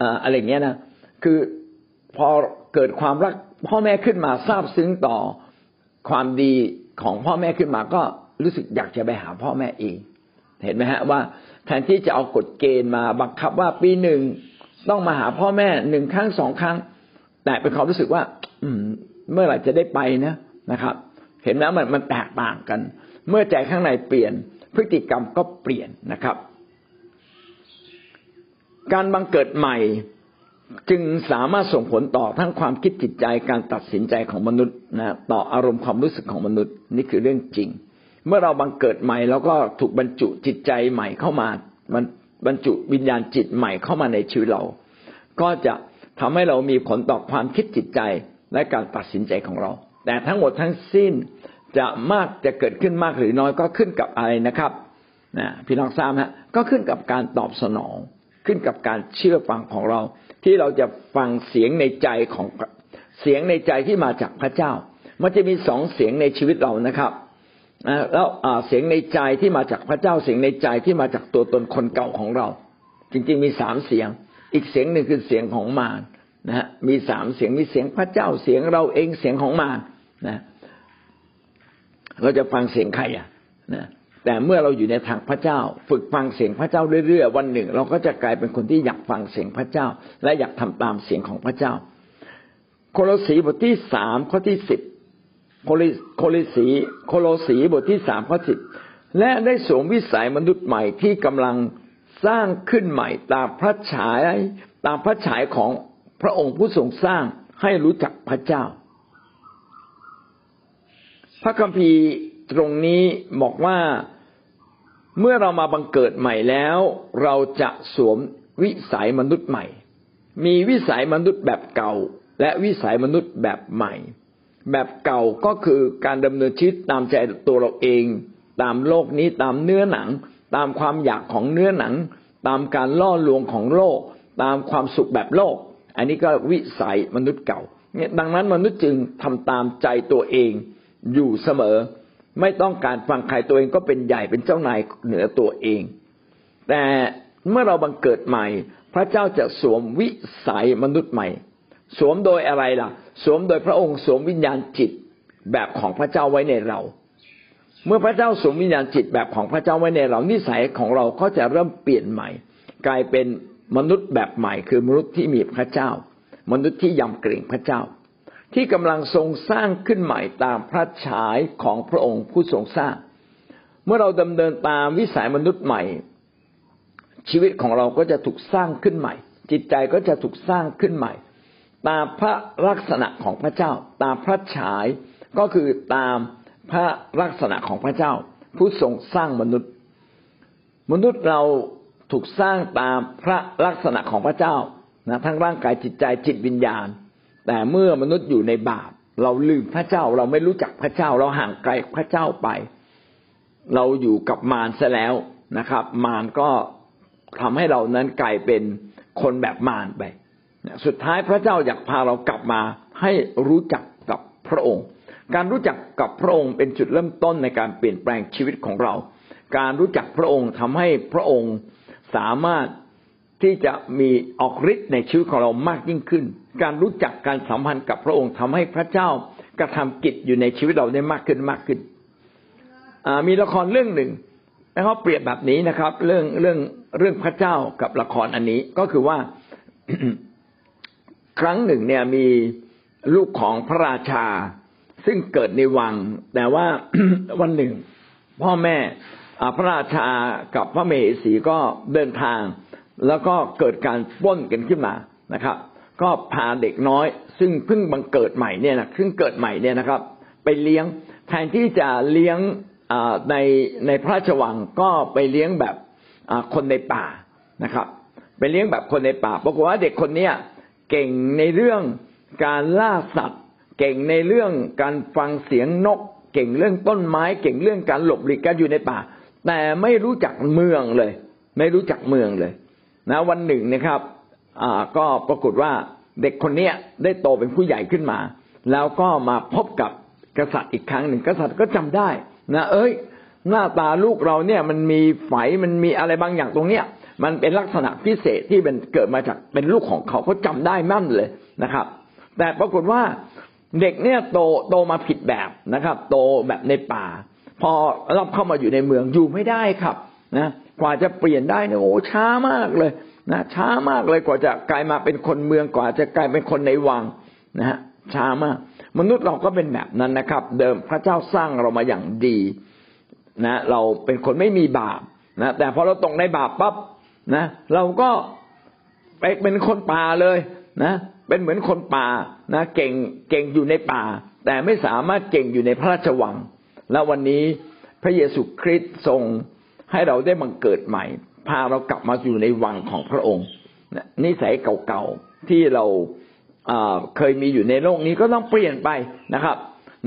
อ่าอะไรเงี้ยนะคือพอเกิดความรักพ่อแม่ขึ้นมาทราบซึ้งต่อความดีของพ่อแม่ขึ้นมาก็รู้สึกอยากจะไปหาพ่อแม่เองเห็นไหมฮะว่าแทนที่จะเอากฎเกณฑ์มาบังคับว่าปีหนึ่งต้องมาหาพ่อแม่หนึ่งครั้งสองครั้ง แต่เป็นความรู้สึกว่า อืม เมื่อไหร่จะได้ไปนะนะครับ เห็นแล้วมันมันแตกต่างกัน เมื่อใจข้างในเปลี่ยน พฤติกรรมก็เปลี่ยนนะครับ การบังเกิดใหม่จึงสามารถส่งผลต่อทั้งความคิดจิตใจการตัดสินใจของมนุษย์นะต่ออารมณ์ความรู้สึกของมนุษย์นี่คือเรื่องจริง เมื่อเราบังเกิดใหม่แล้วก็ถูกบรรจุจิตใจใหม่เข้ามามันบรรจุวิญญาณจิตใหม่เข้ามาในชีวิตเรา ก็จะ ทำให้เรามีผลต่อความคิดจิตใจและการตัดสินใจของเรา แต่ทั้งหมดทั้งสิ้นจะมากจะเกิดขึ้นมากหรือน้อยก็ขึ้นกับอะไรนะครับนะพี่น้องทราบฮะก็ขึ้นกับการตอบสนอง ขึ้นกับการเชื่อฟังของเรา ที่เราจะฟังเสียงในใจของเสียงในใจที่มาจากพระเจ้า มันจะมีสองเสียงในชีวิตเรานะครับแล้วเสียงในใจที่มาจากพระเจ้าเสียงในใจที่มาจากตัวตนคนเก่าของเรา จริงๆมีสามเสียง อีกเสียงหนึ่งคือเสียงของมารนะฮะมีสามเสียงมีเสียงพระเจ้าเสียงเราเองเสียงของมารนะเราจะฟังเสียงใครอะนะแต่เมื่อเราอยู่ในทางพระเจ้า ฝึกฟังเสียงพระเจ้าเรื่อยๆวันหนึ่ง เราก็จะกลายเป็นคนที่อยากฟังเสียงพระเจ้า และอยากทำตามเสียงของพระเจ้า โคโลสีบทที่สามข้อที่สิบโคโลสีโคโลสีบทที่สามข้อสิบและได้สวมวิสัยมนุษย์ใหม่ที่กำลัง สร้างขึ้นใหม่ตามพระฉายตามพระฉายของพระองค์ผู้ทรงสร้างให้รู้จักพระเจ้า พระคัมภีร์ตรงนี้บอกว่าเมื่อเรามาบังเกิดใหม่แล้ว เราจะสวมวิสัยมนุษย์ใหม่ มีวิสัยมนุษย์แบบเก่า และวิสัยมนุษย์แบบใหม่ แบบเก่าก็คือการดำเนินชีวิตตามใจตัวเราเอง ตามโลกนี้ตามเนื้อหนัง ตามความอยากของเนื้อหนัง ตามการล่อลวงของโลก ตามความสุขแบบโลก อันนี้ก็วิสัยมนุษย์เก่าเนี่ยดังนั้นมนุษย์จึงทำตามใจตัวเองอยู่เสมอ ไม่ต้องการฟังใครตัวเองก็เป็นใหญ่เป็นเจ้านายเหนือตัวเอง แต่เมื่อเราบังเกิดใหม่ พระเจ้าจะสวมวิสัยมนุษย์ใหม่ สวมโดยอะไรล่ะ สวมโดยพระองค์สวมวิญญาณจิตแบบของพระเจ้าไว้ในเรา เมื่อพระเจ้าสวมวิญญาณจิตแบบของพระเจ้าไว้ในเรานิสัยของเราก็จะเริ่มเปลี่ยนใหม่ กลายเป็นมนุษย์แบบใหม่ คือมนุษย์ที่มีพระเจ้า มนุษย์ที่ยำเกรงพระเจ้า ที่กำลังทรงสร้างขึ้นใหม่ตามพระฉายของพระองค์ผู้ทรงสร้าง เมื่อเราดำเนินตามวิสัยมนุษย์ใหม่ ชีวิตของเราก็จะถูกสร้างขึ้นใหม่ จิตใจก็จะถูกสร้างขึ้นใหม่ ตามพระลักษณะของพระเจ้า ตามพระฉายก็คือตาม พระลักษณะของพระเจ้า ผู้ทรงสร้างมนุษย์ มนุษย์เราถูกสร้างตามพระลักษณะของพระเจ้านะทั้งร่างกายจิตใจจิตวิญญาณ แต่เมื่อมนุษย์อยู่ในบาป เราลืมพระเจ้าเราไม่รู้จักพระเจ้า เราห่างไกลพระเจ้าไป เราอยู่กับมารซะแล้วนะครับ มารก็ทำให้เรานั้นกลายเป็นคนแบบมารไปสุดท้ายพระเจ้าอยากพาเรากลับมาให้รู้จักกับพระองค์ การรู้จักกับพระองค์เป็นจุดเริ่มต้นในการเปลี่ยนแปลงชีวิตของเรา การรู้จักพระองค์ทำให้พระองค์สามารถที่จะมีออกฤทธิ์ในชีวิตของเรามากยิ่งขึ้น การรู้จักการสัมพันธ์กับพระองค์ทำให้พระเจ้ากระทำกิจอยู่ในชีวิตเราได้มากขึ้นมากขึ้น มีละครเรื่องหนึ่งแล้วเขาเปรียบแบบนี้นะครับ เรื่องเรื่องเรื่องพระเจ้ากับละครอันนี้ก็คือว่าครั้งหนึ่งเนี่ยมีลูกของพระราชา ซึ่งเกิดในวัง แต่ว่าวันหนึ่ง พ่อแม่พระราชากับพระเมหสีก็เดินทาง แล้วก็เกิดการป้นกันขึ้นมานะครับ ก็พาเด็กน้อย ซึ่งเพิ่งบังเกิดใหม่เนี่ยนะเพิ่งเกิดใหม่เนี่ยนะครับ ไปเลี้ยงแทนที่จะเลี้ยงในในพระราชวังก็ไปเลี้ยงแบบคนในป่านะครับ ไปเลี้ยงแบบคนในป่าปรากฏว่าเด็กคนเนี้ยเก่งในเรื่องการล่าสัตว์ เก่งในเรื่องการฟังเสียงนก เก่งเรื่องต้นไม้ เก่งเรื่องการหลบหลีกการอยู่ในป่า แต่ไม่รู้จักเมืองเลย ไม่รู้จักเมืองเลย นะ วันหนึ่งนะครับ อ่าก็ปรากฏว่าเด็กคนเนี้ยได้โตเป็นผู้ใหญ่ขึ้นมา แล้วก็มาพบกับกษัตริย์อีกครั้งหนึ่งกษัตริย์ก็จำได้นะเอ้ย หน้าตาลูกเราเนี่ยมันมีไฝมันมีอะไรบางอย่างตรงเนี้ยมันเป็นลักษณะพิเศษที่เป็นเกิดมาจากเป็นลูกของเขาเขาจำได้มั่นเลยนะครับ แต่ปรากฏว่า เด็กเนี่ยโตโตมาผิดแบบนะครับ โตแบบในป่า พอรับเข้ามาอยู่ในเมืองอยู่ไม่ได้ครับนะกว่าจะเปลี่ยนได้เนี่ยโอ้ช้ามากเลยนะช้ามากเลยกว่าจะกลายมาเป็นคนเมืองกว่าจะกลายเป็นคนในวังนะฮะช้ามาก มนุษย์เราก็เป็นแบบนั้นนะครับ เดิมพระเจ้าสร้างเรามาอย่างดีนะ เราเป็นคนไม่มีบาปนะแต่พอเราตกในบาปปั๊บนะ เราก็ไปเป็นคนป่าเลยนะ เป็นเหมือนคนป่านะเก่งเก่งอยู่ในป่า แต่ไม่สามารถเก่งอยู่ในพระราชวัง แล้ววันนี้พระเยซูคริสต์ทรงให้เราได้บังเกิดใหม่ พาเรากลับมาอยู่ในวังของพระองค์นิสัยเก่าๆที่เราเคยมีอยู่ในโลกนี้ก็ต้องเปลี่ยนไปนะครับ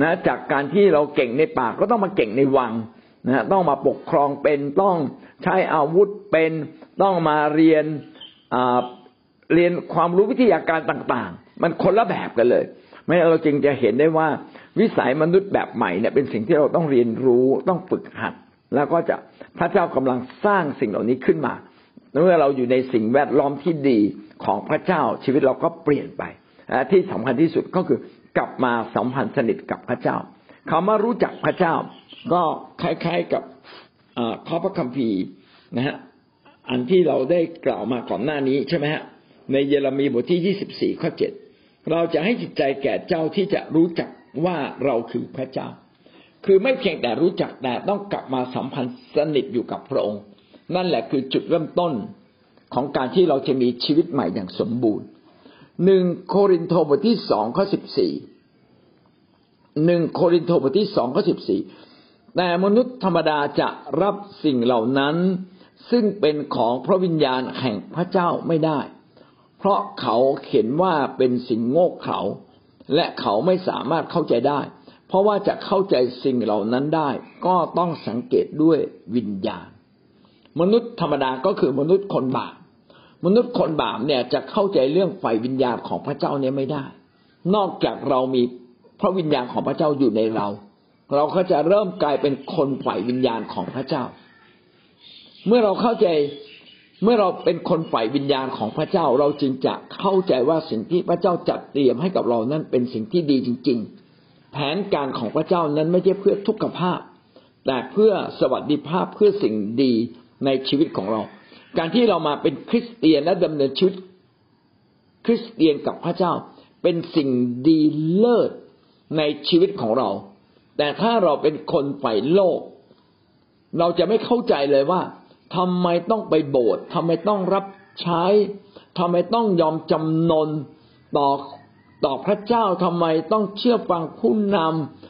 นะจากการที่เราเก่งในป่าก็ต้องมาเก่งในวังนะต้องมาปกครองเป็นต้องใช้อาวุธเป็นต้องมาเรียน เรียนความรู้วิทยาการต่างๆ มันคนละแบบกันเลยไม่เราจึงจะเห็นได้ว่าวิสัยมนุษย์แบบใหม่เนี่ยเป็นสิ่งที่เราต้องเรียนรู้ต้องฝึกหัด แล้วก็จะพระเจ้ากำลังสร้างสิ่งเหล่านี้ขึ้นมาเมื่อเราอยู่ในสิ่งแวดล้อมที่ดีของพระเจ้าชีวิตเราก็เปลี่ยนไปที่สำคัญที่สุดก็คือกลับมาสัมพันธ์สนิทกับพระเจ้าคำว่ารู้จักพระเจ้า ก็คล้ายๆกับข้อพระคัมภีร์นะฮะอันที่เราได้กล่าวมาก่อนหน้านี้ใช่ไหมฮะ ในเยเรมีบทที่ยี่สิบสี่ข้อเจ็ดเราจะให้จิตใจแก่เจ้าที่จะรู้จักว่าเราคือพระเจ้า คือไม่เพียงแต่รู้จักแต่ต้องกลับมาสัมพันธ์สนิทอยู่กับพระองค์ นั่นแหละคือจุดเริ่มต้นของการที่เราจะมีชีวิตใหม่อย่างสมบูรณ์หนึ่งโครินโตบทที่สองข้อสิบสี่หนึ่งโครินโตบทที่สองข้อสิบสี่แต่มนุษย์ธรรมดาจะรับสิ่งเหล่านั้น ซึ่งเป็นของพระวิญญาณแห่งพระเจ้าไม่ได้ เพราะเขาเห็นว่าเป็นสิ่งโง่เขลาและเขาไม่สามารถเข้าใจได้ เพราะว่าจะเข้าใจสิ่งเหล่านั้นได้ ก็ต้องสังเกตด้วยวิญญาณ มนุษย์ธรรมดาก็คือมนุษย์คนบาปมนุษย์คนบาปเนี่ยจะเข้าใจเรื่องฝ่ายวิญญาณของพระเจ้าเนี่ยไม่ได้ นอกจากเรามีพระวิญญาณของพระเจ้าอยู่ในเรา เราก็จะเริ่มกลายเป็นคนฝ่ายวิญญาณของพระเจ้า เมื่อเราเข้าใจ เมื่อเราเป็นคนฝ่ายวิญญาณของพระเจ้าเราจึงจะเข้าใจว่าสิ่งที่พระเจ้าจัดเตรียมให้กับเรานั้นเป็นสิ่งที่ดีจริง ๆ แผนการของพระเจ้านั้นไม่ใช่เพื่อทุกขภาพ แต่เพื่อสวัสดิภาพเพื่อสิ่งดีในชีวิตของเรา การที่เรามาเป็นคริสเตียนและดำเนินชีวิตคริสเตียนกับพระเจ้าเป็นสิ่งดีเลิศในชีวิตของเรา แต่ถ้าเราเป็นคนฝ่ายโลก เราจะไม่เข้าใจเลยว่า ทำไมต้องไปโบสถ์ทำไมต้องรับใช้ทำไมต้องยอมจำนนต่อต่อพระเจ้าทำไมต้องเชื่อฟังผู้น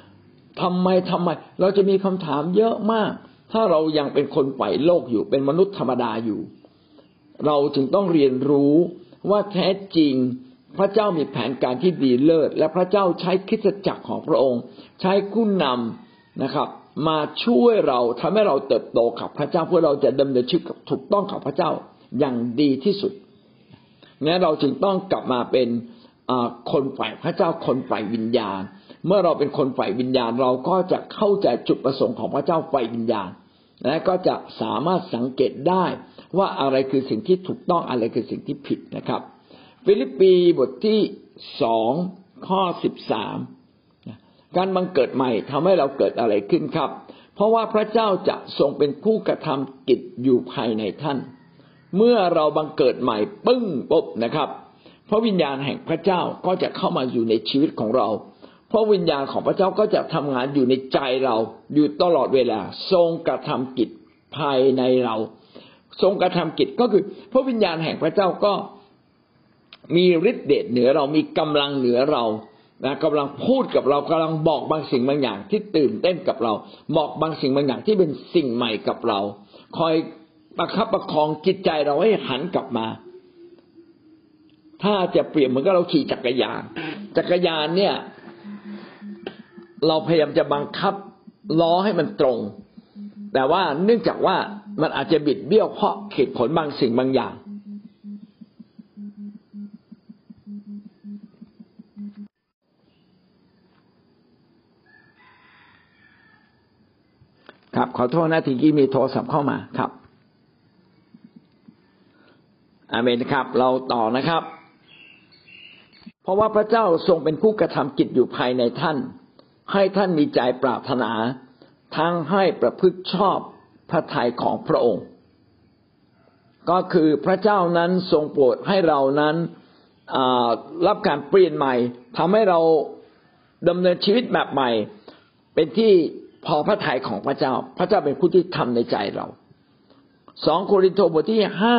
ำทำไมทำไม เราจะมีคำถามเยอะมาก ถ้าเรายังเป็นคนฝ่ายโลกอยู่เป็นมนุษย์ธรรมดาอยู่ เราจึงต้องเรียนรู้ว่าแท้จริงพระเจ้ามีแผนการที่ดีเลิศ และพระเจ้าใช้คิดจักรของพระองค์ ใช้ผู้นำนะครับ มาช่วยเราทำให้เราเติบโตกับพระเจ้าเพื่อเราจะดำเนินชีวิตถูกต้องกับพระเจ้าอย่างดีที่สุดงั้นเราจึงต้องกลับมาเป็นคนฝ่ายพระเจ้าคนฝ่ายวิญญาณ เมื่อเราเป็นคนฝ่ายวิญญาณ เราก็จะเข้าใจจุดประสงค์ของพระเจ้าฝ่ายวิญญาณ และก็จะสามารถสังเกตได้ว่าอะไรคือสิ่งที่ถูกต้องอะไรคือสิ่งที่ผิดนะครับ ฟิลิปปีบทที่สองข้อสิบสาม การบังเกิดใหม่ทำให้เราเกิดอะไรขึ้นครับ เพราะว่าพระเจ้าจะทรงเป็นผู้กระทำกิจอยู่ภายในท่าน เมื่อเราบังเกิดใหม่ปึ้งปุ๊บนะครับ พระวิญญาณแห่งพระเจ้าก็จะเข้ามาอยู่ในชีวิตของเรา พระวิญญาณของพระเจ้าก็จะทำงานอยู่ในใจเราอยู่ตลอดเวลา ทรงกระทำกิจภายในเรา ทรงกระทำกิจก็คือ พระวิญญาณแห่งพระเจ้าก็มีฤทธิ์เดชเหนือเรามีกำลังเหนือเรา นะกำลังพูดกับเรากำลังบอกบางสิ่งบางอย่างที่ตื่นเต้นกับเรา บอกบางสิ่งบางอย่างที่เป็นสิ่งใหม่กับเรา คอยประคับประคองจิตใจเราให้หันกลับมา ถ้าจะเปรียบเหมือนกับเราขี่จักรยาน จักรยานเนี่ย เราพยายามจะบังคับล้อให้มันตรง แต่ว่าเนื่องจากว่ามันอาจจะบิดเบี้ยวเพราะเหตุผลบางสิ่งบางอย่าง ครับ ขอโทษนะทีกี้มีโทรศัพท์เข้ามาครับอาเมนครับ เราต่อนะครับ เพราะว่าพระเจ้าทรงเป็นผู้กระทำกิจอยู่ภายในท่าน ให้ท่านมีใจปรารถนา ทั้งให้ประพฤติชอบพระทัยของพระองค์ ก็คือพระเจ้านั้นทรงโปรดให้เรานั้นรับการเปลี่ยนใหม่ทำให้เราดำเนินชีวิตแบบใหม่ เป็นที่ พอพระทัยของพระเจ้า พระเจ้าเป็นผู้ที่ทำในใจเราสองโครินธ์บทที่ห้า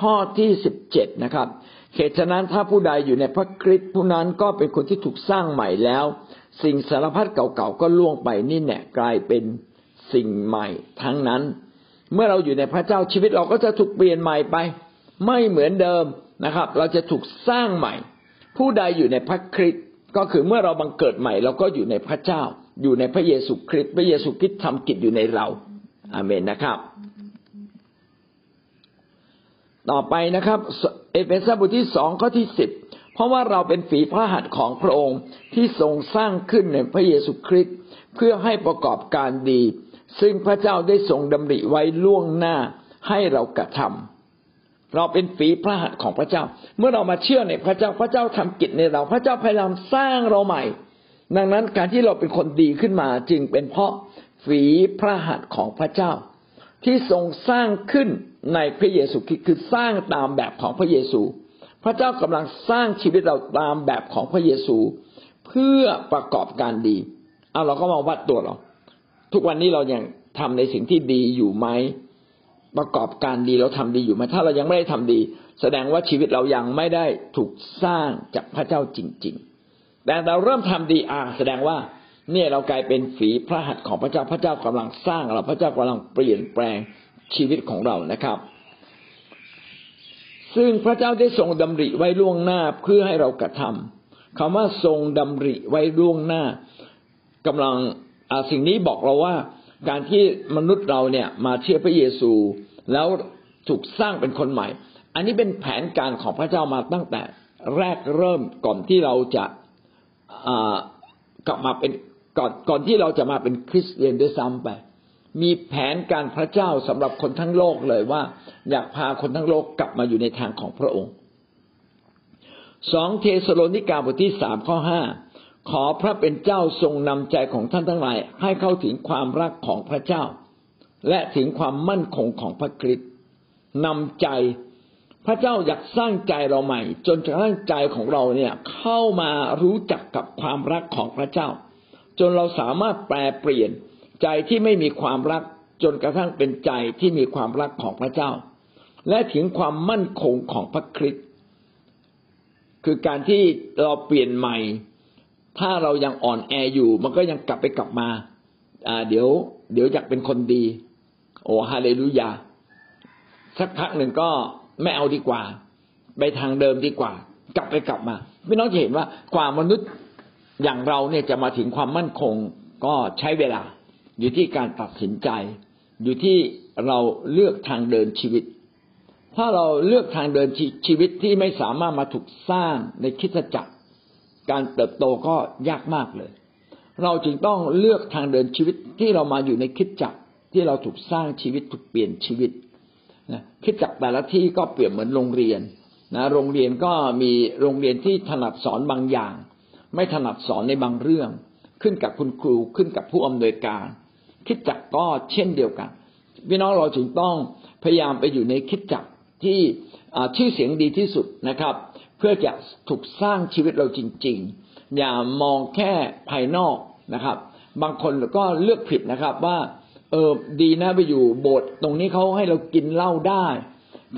ข้อที่สิบเจ็ดนะครับเหตุฉะนั้นถ้าผู้ใดอยู่ในพระคริสต์ผู้นั้นก็เป็นคนที่ถูกสร้างใหม่แล้ว สิ่งสารพัดเก่าๆก็ล่วงไปนี่แน่กลายเป็นสิ่งใหม่ทั้งนั้น เมื่อเราอยู่ในพระเจ้าชีวิตเราก็จะถูกเปลี่ยนใหม่ไป ไม่เหมือนเดิมนะครับ เราจะถูกสร้างใหม่ ผู้ใดอยู่ในพระคริสต์ก็คือเมื่อเราบังเกิดใหม่ เราก็อยู่ในพระเจ้า อยู่ในพระเยซูคริสต์พระเยซูคริสต์ทำกิจอยู่ในเราอาเมนนะครับ ต่อไปนะครับ เอเฟซัสบทที่สองข้อที่สิบเพราะว่าเราเป็นฝีพระหัตถ์ของพระองค์ที่ทรงสร้างขึ้นในพระเยซูคริสต์เพื่อให้ประกอบการดี ซึ่งพระเจ้าได้ทรงดำริไว้ล่วงหน้าให้เรากระทำเราเป็นฝีพระหัตถ์ของพระเจ้า เมื่อเรามาเชื่อในพระเจ้าพระเจ้าทำกิจในเรา พระเจ้าพยายามสร้างเราใหม่ ดังนั้นการที่เราเป็นคนดีขึ้นมาจึงเป็นเพราะฝีพระหัตถ์ของพระเจ้า ที่ทรงสร้างขึ้นในพระเยซูคริสต์คือสร้างตามแบบของพระเยซู พระเจ้ากำลังสร้างชีวิตเราตามแบบของพระเยซู เพื่อประกอบการดีเอาเราก็มาวัดตัวเรา ทุกวันนี้เรายังทำในสิ่งที่ดีอยู่ไหมประกอบการดีเราทำดีอยู่ไหมถ้าเรายังไม่ได้ทำดี แสดงว่าชีวิตเรายังไม่ได้ถูกสร้างจากพระเจ้าจริง ๆ แต่เราเริ่มทำดีอ่าแสดงว่า เนี่ยเรากลายเป็นฝีพระหัตถ์ของพระเจ้าพระเจ้ากำลังสร้างเราพระเจ้ากำลังเปลี่ยนแปลงชีวิตของเรานะครับ ซึ่งพระเจ้าได้ทรงดำริไว้ล่วงหน้าเพื่อให้เรากระทำคำว่าทรงดำริไว้ล่วงหน้ากำลังสิ่งนี้บอกเราว่า การที่มนุษย์เราเนี่ยมาเชื่อพระเยซู แล้วถูกสร้างเป็นคนใหม่ อันนี้เป็นแผนการของพระเจ้ามาตั้งแต่แรกเริ่มก่อนที่เราจะ กลับมาเป็นก่อนก่อนที่เราจะมาเป็นคริสเตียนด้วยซ้ำไป มีแผนการพระเจ้าสำหรับคนทั้งโลกเลยว่า อยากพาคนทั้งโลกกลับมาอยู่ในทางของพระองค์สองเทสโลนิกาบทที่สามข้อห้าขอพระเป็นเจ้าทรงนำใจของท่านทั้งหลาย ให้เข้าถึงความรักของพระเจ้า และถึงความมั่นคงของพระคริสต์นำใจ พระเจ้าอยากสร้างใจเราใหม่ จนกระทั่งใจของเราเนี่ยเข้ามารู้จักกับความรักของพระเจ้า จนเราสามารถแปลเปลี่ยนใจที่ไม่มีความรัก จนกระทั่งเป็นใจที่มีความรักของพระเจ้า และถึงความมั่นคงของพระคริสต์คือการที่เราเปลี่ยนใหม่ ถ้าเรายังอ่อนแออยู่ มันก็ยังกลับไปกลับมาอ่าเดี๋ยว เดี๋ยวอยากเป็นคนดี โอ้ฮาเลลูยาสักพักหนึ่งก็ ไม่เอาดีกว่า ไปทางเดิมดีกว่า กลับไปกลับมาพี่น้องจะเห็นว่ากว่ามนุษย์อย่างเราเนี่ยจะมาถึงความมั่นคงก็ใช้เวลา อยู่ที่การตัดสินใจ อยู่ที่เราเลือกทางเดินชีวิต ถ้าเราเลือกทางเดินชีวิตที่ไม่สามารถมาถูกสร้างในคิดจักร การเติบโตก็ยากมากเลย เราจึงต้องเลือกทางเดินชีวิตที่เรามาอยู่ในคิดจักรที่เราถูกสร้างชีวิตถูกเปลี่ยนชีวิต นะคิดจักแต่ละที่ก็เปรียบเหมือนโรงเรียนนะโรงเรียนก็มีโรงเรียนที่ถนัดสอนบางอย่าง ไม่ถนัดสอนในบางเรื่อง ขึ้นกับคุณครูขึ้นกับผู้อำนวยการ คิดจักก็เช่นเดียวกันพี่น้องเราจึงต้องพยายามไปอยู่ในคิดจักที่ชื่อเสียงดีที่สุดนะครับ เพื่อจะถูกสร้างชีวิตเราจริง ๆ อย่ามองแค่ภายนอกนะครับ บางคนก็เลือกผิดนะครับว่า เออดีนะไปอยู่โบสถ์ตรงนี้เขาให้เรากินเหล้าได้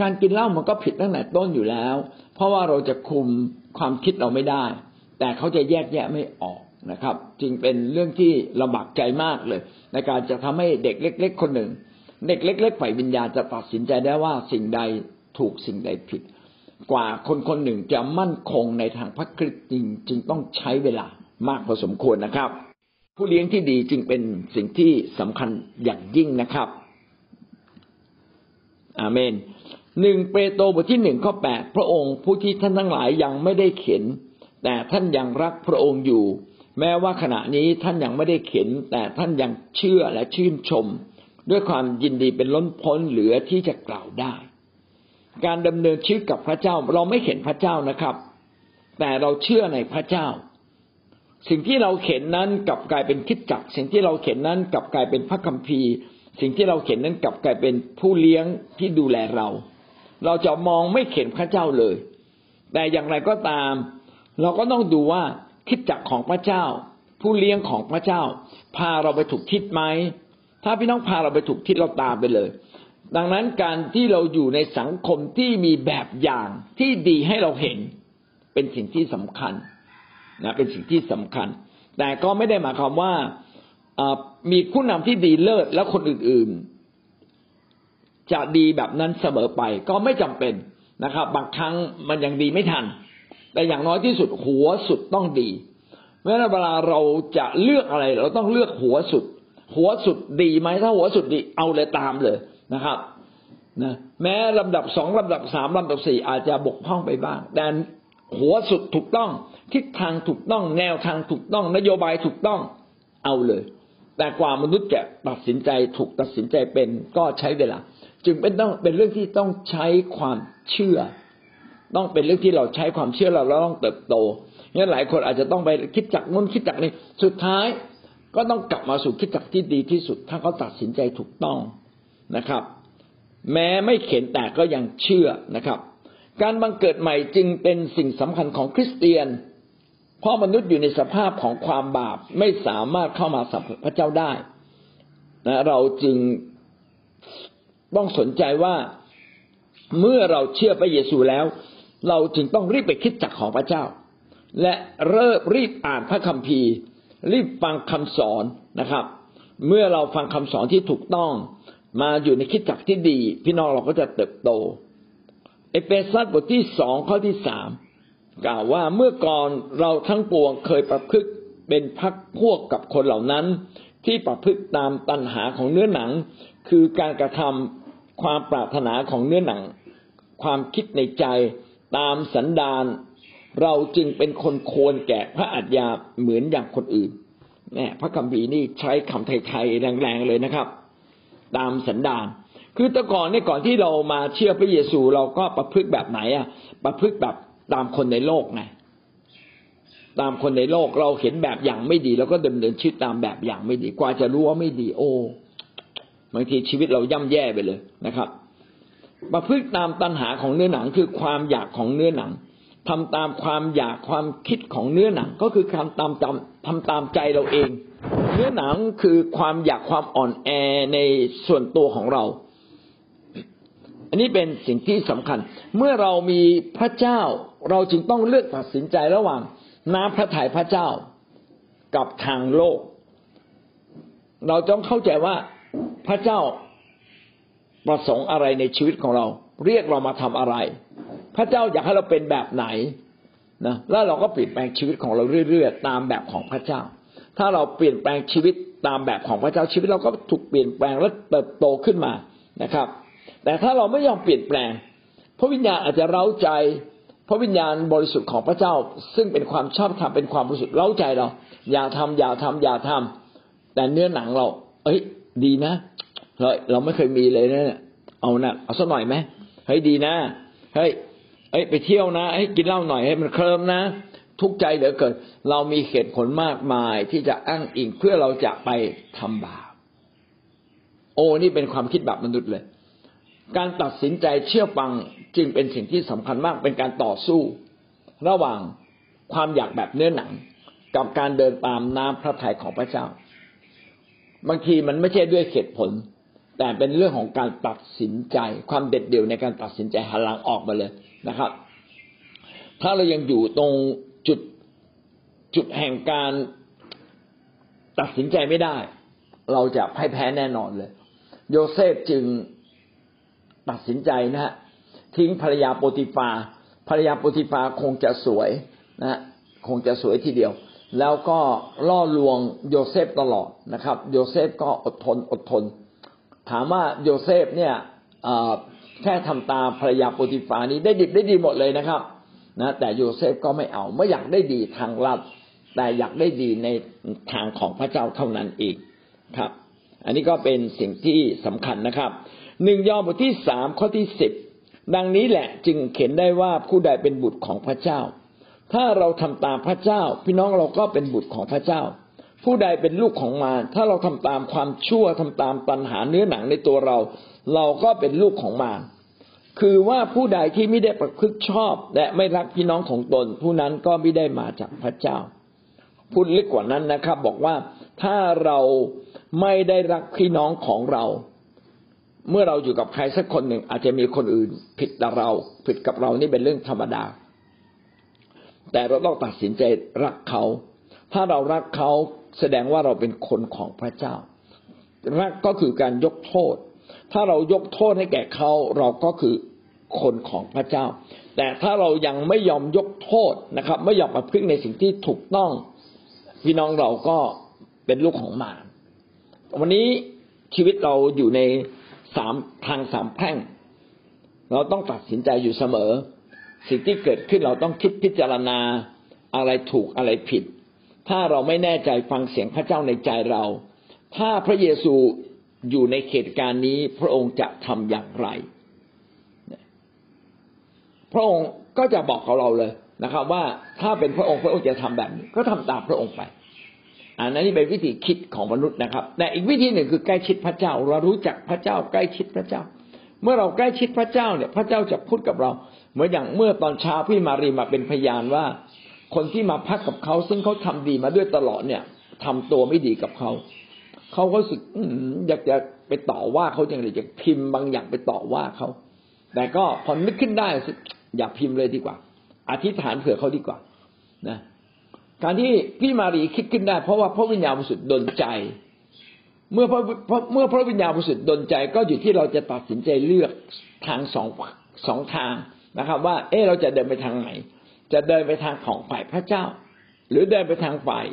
การกินเหล้ามันก็ผิดตั้งแต่ต้นอยู่แล้ว เพราะว่าเราจะคุมความคิดเราไม่ได้ แต่เขาจะแยกแยะไม่ออกนะครับ จึงเป็นเรื่องที่ลำบากใจมากเลย ในการจะทำให้เด็กเล็ก ๆ คนหนึ่ง เด็กเล็ก ๆ ฝ่ายวิญญาณจะตัดสินใจได้ว่าสิ่งใดถูกสิ่งใดผิด กว่าคนคนหนึ่งจะมั่นคงในทางพระคริสต์จริงจึงต้องใช้เวลามากพอสมควรนะครับ ผู้เลี้ยงที่ดีจึงเป็นสิ่งที่สำคัญอย่างยิ่งนะครับ อาเมนหนึ่งเปโตรบทที่หนึ่งข้อแปดพระองค์ผู้ที่ท่านทั้งหลายยังไม่ได้เข็น แต่ท่านยังรักพระองค์อยู่ แม้ว่าขณะนี้ท่านยังไม่ได้เข็น แต่ท่านยังเชื่อและชื่นชม ด้วยความยินดีเป็นล้นพ้นเหลือที่จะกล่าวได้ การดำเนินชีวิตกับพระเจ้าเราไม่เห็นพระเจ้านะครับ แต่เราเชื่อในพระเจ้า สิ่งที่เราเข็นนั้นกลับกลายเป็นคิดจักสิ่งที่เราเข็นนั้นกลับกลายเป็นพระคัมภีร์ สิ่งที่เราเข็นนั้นกลับกลายเป็นผู้เลี้ยงที่ดูแลเรา เราจะมองไม่เข็นพระเจ้าเลย แต่อย่างไรก็ตาม เราก็ต้องดูว่าคิดจักของพระเจ้า ผู้เลี้ยงของพระเจ้า พาเราไปถูกทิศไหมถ้าพี่น้องพาเราไปถูกทิศเราตามไปเลย ดังนั้นการที่เราอยู่ในสังคมที่มีแบบอย่างที่ดีให้เราเห็น เป็นสิ่งที่สำคัญ นะเป็นสิ่งที่สำคัญ แต่ก็ไม่ได้หมายความว่ามีผู้นำที่ดีเลิศแล้วคนอื่นๆ จะดีแบบนั้นเสมอไปก็ไม่จำเป็นนะครับ บางครั้งมันยังดีไม่ทัน แต่อย่างน้อยที่สุดหัวสุดต้องดีเมื่อเวลาเราจะเลือกอะไร เราต้องเลือกหัวสุด หัวสุดดีไหมถ้าหัวสุดดีเอาเลยตามเลยนะครับนะแม้ลำดับสองลำดับสามลำดับสี่อาจจะบกพร่องไปบ้างแต่หัวสุดถูกต้อง ทิศทางถูกต้องแนวทางถูกต้อง นโยบายถูกต้องเอาเลย แต่กว่ามนุษย์จะตัดสินใจถูกตัดสินใจเป็นก็ใช้เวลา จึงเป็นต้องเป็นเรื่องที่ต้องใช้ความเชื่อ ต้องเป็นเรื่องที่เราใช้ความเชื่อเราเราต้องเติบโตงั้นหลายคนอาจจะต้องไปคิดจักนู้นคิดจักนี้สุดท้ายก็ต้องกลับมาสู่คิดจักที่ดีที่สุด ถ้าเขาตัดสินใจถูกต้องนะครับ แม้ไม่เข็นแต่ก็ยังเชื่อนะครับ การบังเกิดใหม่จึงเป็นสิ่งสำคัญของคริสเตียน เพราะมนุษย์อยู่ในสภาพของความบาปไม่สามารถเข้ามาสัมผัสพระเจ้าได้นะเราจึงต้องสนใจว่าเมื่อเราเชื่อพระเยซูแล้ว เราจึงต้องรีบไปคิดจักของพระเจ้า และเริ่มรีบอ่านพระคัมภีร์ รีบฟังคำสอนนะครับ เมื่อเราฟังคำสอนที่ถูกต้อง มาอยู่ในคิดจักรที่ดี พี่น้องเราก็จะเติบโต เอเฟซัสบทที่สองข้อที่สาม กล่าวว่าเมื่อก่อนเราทั้งปวงเคยประพฤติเป็นพักพวกกับคนเหล่านั้น ที่ประพฤติตามตัณหาของเนื้อหนัง คือการกระทำความปรารถนาของเนื้อหนัง ความคิดในใจตามสันดานเราจึงเป็นคนควรแก่พระอัจญาเหมือนอย่างคนอื่นเนี่ยพระคัมภีร์นี่ใช้คำไทยๆแรงๆเลยนะครับ ตามสันดานคือแต่ก่อนเนี่ยก่อนที่เรามาเชื่อพระเยซูเราก็ประพฤติแบบไหนอะ ประพฤติแบบ ตามคนในโลกไงตามคนในโลกเราเห็นแบบอย่างไม่ดีเราก็ดำเนินชีวิตตามแบบอย่างไม่ดี กว่าจะรู้ว่าไม่ดี โอ้บางทีชีวิตเราย่ำแย่ไปเลยนะครับประพฤติตามตัณหาของเนื้อหนังคือความอยากของเนื้อหนังทำตามความอยากความคิดของเนื้อหนัง ก็คือการตามจำทำตามใจเราเอง เนื้อหนังคือความอยากความอ่อนแอในส่วนตัวของเรา อันนี้เป็นสิ่งที่สำคัญ เมื่อเรามีพระเจ้า เราจึงต้องเลือกตัดสินใจระหว่างน้ำพระทัยพระเจ้ากับทางโลก เราต้องเข้าใจว่าพระเจ้าประสงค์อะไรในชีวิตของเรา เรียกเรามาทำอะไร พระเจ้าอยากให้เราเป็นแบบไหนนะแล้วเราก็เปลี่ยนแปลงชีวิตของเราเรื่อยๆตามแบบของพระเจ้า ถ้าเราเปลี่ยนแปลงชีวิตตามแบบของพระเจ้าชีวิตเราก็ถูกเปลี่ยนแปลงและเติบโตขึ้นมานะครับ แต่ถ้าเราไม่ยอมเปลี่ยนแปลงพระวิญญาณอาจจะเร้าใจ พระวิญญาณบริสุทธิ์ของพระเจ้า ซึ่งเป็นความชอบธรรมเป็นความบริสุทธิ์เล้าใจเรา อย่าทำอย่าทำอย่าทำแต่เนื้อหนังเรา เอ้ย ดีนะเฮ้ยเราไม่เคยมีเลยนะเอานะเอาสักหน่อยไหมเฮ้ยดีนะเฮ้ยเอ้ยไปเที่ยวนะให้กินเหล้าหน่อยให้มันเคลิมนะ ทุกใจเหลือเกินเรามีเหตุผลมากมายที่จะอ้างอิงเพื่อเราจะไปทำบาปโอ้นี่เป็นความคิดแบบมนุษย์เลย การตัดสินใจเชื่อฟัง จึงเป็นสิ่งที่สำคัญมากเป็นการต่อสู้ ระหว่างความอยากแบบเนื้อหนัง กับการเดินตามน้ำพระทัยของพระเจ้า บางทีมันไม่ใช่ด้วยเหตุผล แต่เป็นเรื่องของการตัดสินใจ ความเด็ดเดี่ยวในการตัดสินใจหันหลังออกมาเลยนะครับ ถ้าเรายังอยู่ตรงจุดจุดแห่งการตัดสินใจไม่ได้ เราจะพ่ายแพ้แน่นอนเลย โยเซฟจึงตัดสินใจนะฮะ ทิ้งภรรยาโปติฟาภรรยาโปติฟาคงจะสวยนะคงจะสวยทีเดียว แล้วก็ล่อลวงโยเซฟตลอดนะครับ โยเซฟก็อดทนอดทน ถามว่าโยเซฟเนี่ยแค่ทำตาภรรยาโปติฟานี้ได้ดีได้ดีหมดเลยนะครับนะแต่โยเซฟก็ไม่เอาไม่อยากได้ดีทางลับแต่อยากได้ดีในทางของพระเจ้าเท่านั้นเองครับ อันนี้ก็เป็นสิ่งที่สำคัญนะครับหนึ่งยอห์นบทที่สามข้อที่สิบ ดังนี้แหละจึงเขียนได้ว่าผู้ใดเป็นบุตรของพระเจ้า ถ้าเราทำตามพระเจ้า พี่น้องเราก็เป็นบุตรของพระเจ้า ผู้ใดเป็นลูกของมารถ้าเราทำตามความชั่วทำตามปัญหาเนื้อหนังในตัวเรา เราก็เป็นลูกของมารคือว่าผู้ใดที่ไม่ได้ประพฤติชอบ และไม่รักพี่น้องของตน ผู้นั้นก็ไม่ได้มาจากพระเจ้าพูดลึกกว่านั้นนะครับ บอกว่าถ้าเราไม่ได้รักพี่น้องของเรา เมื่อเราอยู่กับใครสักคนหนึ่งอาจจะมีคนอื่น ผิดกับเรา ผิดกับเรานี่เป็นเรื่องธรรมดา แต่เราต้องตัดสินใจรักเขา ถ้าเรารักเขาแสดงว่าเราเป็นคนของพระเจ้า รักก็คือการยกโทษ ถ้าเรายกโทษให้แก่เขาเราก็คือคนของพระเจ้า แต่ถ้าเรายังไม่ยอมยกโทษนะครับ ไม่ยอมมาพึ่งในสิ่งที่ถูกต้องพี่น้องเราก็เป็นลูกของมารวันนี้ชีวิตเราอยู่ใน สามทางสามแพร่ง เราต้องตัดสินใจอยู่เสมอ สิ่งที่เกิดขึ้นเราต้องคิดพิจารณาอะไรถูกอะไรผิด ถ้าเราไม่แน่ใจฟังเสียงพระเจ้าในใจเรา ถ้าพระเยซูอยู่ในเหตุการณ์นี้พระองค์จะทำอย่างไร พระองค์ก็จะบอกกับเราเลยนะครับ ว่าถ้าเป็นพระองค์พระองค์จะทำแบบนี้ ก็ทำตามพระองค์ไป อันนั้นนี่เป็นวิธีคิดของมนุษย์นะครับ แต่อีกวิธีหนึ่งคือใกล้ชิดพระเจ้า เรารู้จักพระเจ้า ใกล้ชิดพระเจ้า เมื่อเราใกล้ชิดพระเจ้าเนี่ย พระเจ้าจะพูดกับเรา เหมือนอย่างเมื่อตอนเช้าพี่มารีมาเป็นพยานว่า คนที่มาพักกับเขาซึ่งเขาทำดีมาด้วยตลอดเนี่ยทำตัวไม่ดีกับเขาเขาก็รู้สึกอยากจะไปต่อว่าเขาจังเลยอยากพิมพ์บางอย่างไปต่อว่าเขา แต่ก็พอนึกขึ้นได้อยากพิมพ์เลยดีกว่า อธิษฐานเผื่อเขาดีกว่านะ การที่พี่มารีคิดขึ้นได้ เพราะว่าพระวิญญาณบริสุทธิ์ดลใจ เมื่อพระเมื่อพระวิญญาณบริสุทธิ์ดลใจ ก็อยู่ที่เราจะตัดสินใจเลือกทางสองสองทางนะครับ ว่า เออเราจะเดินไปทางไหน จะเดินไปทางของฝ่ายพระเจ้า หรือเดินไปทางฝ่าย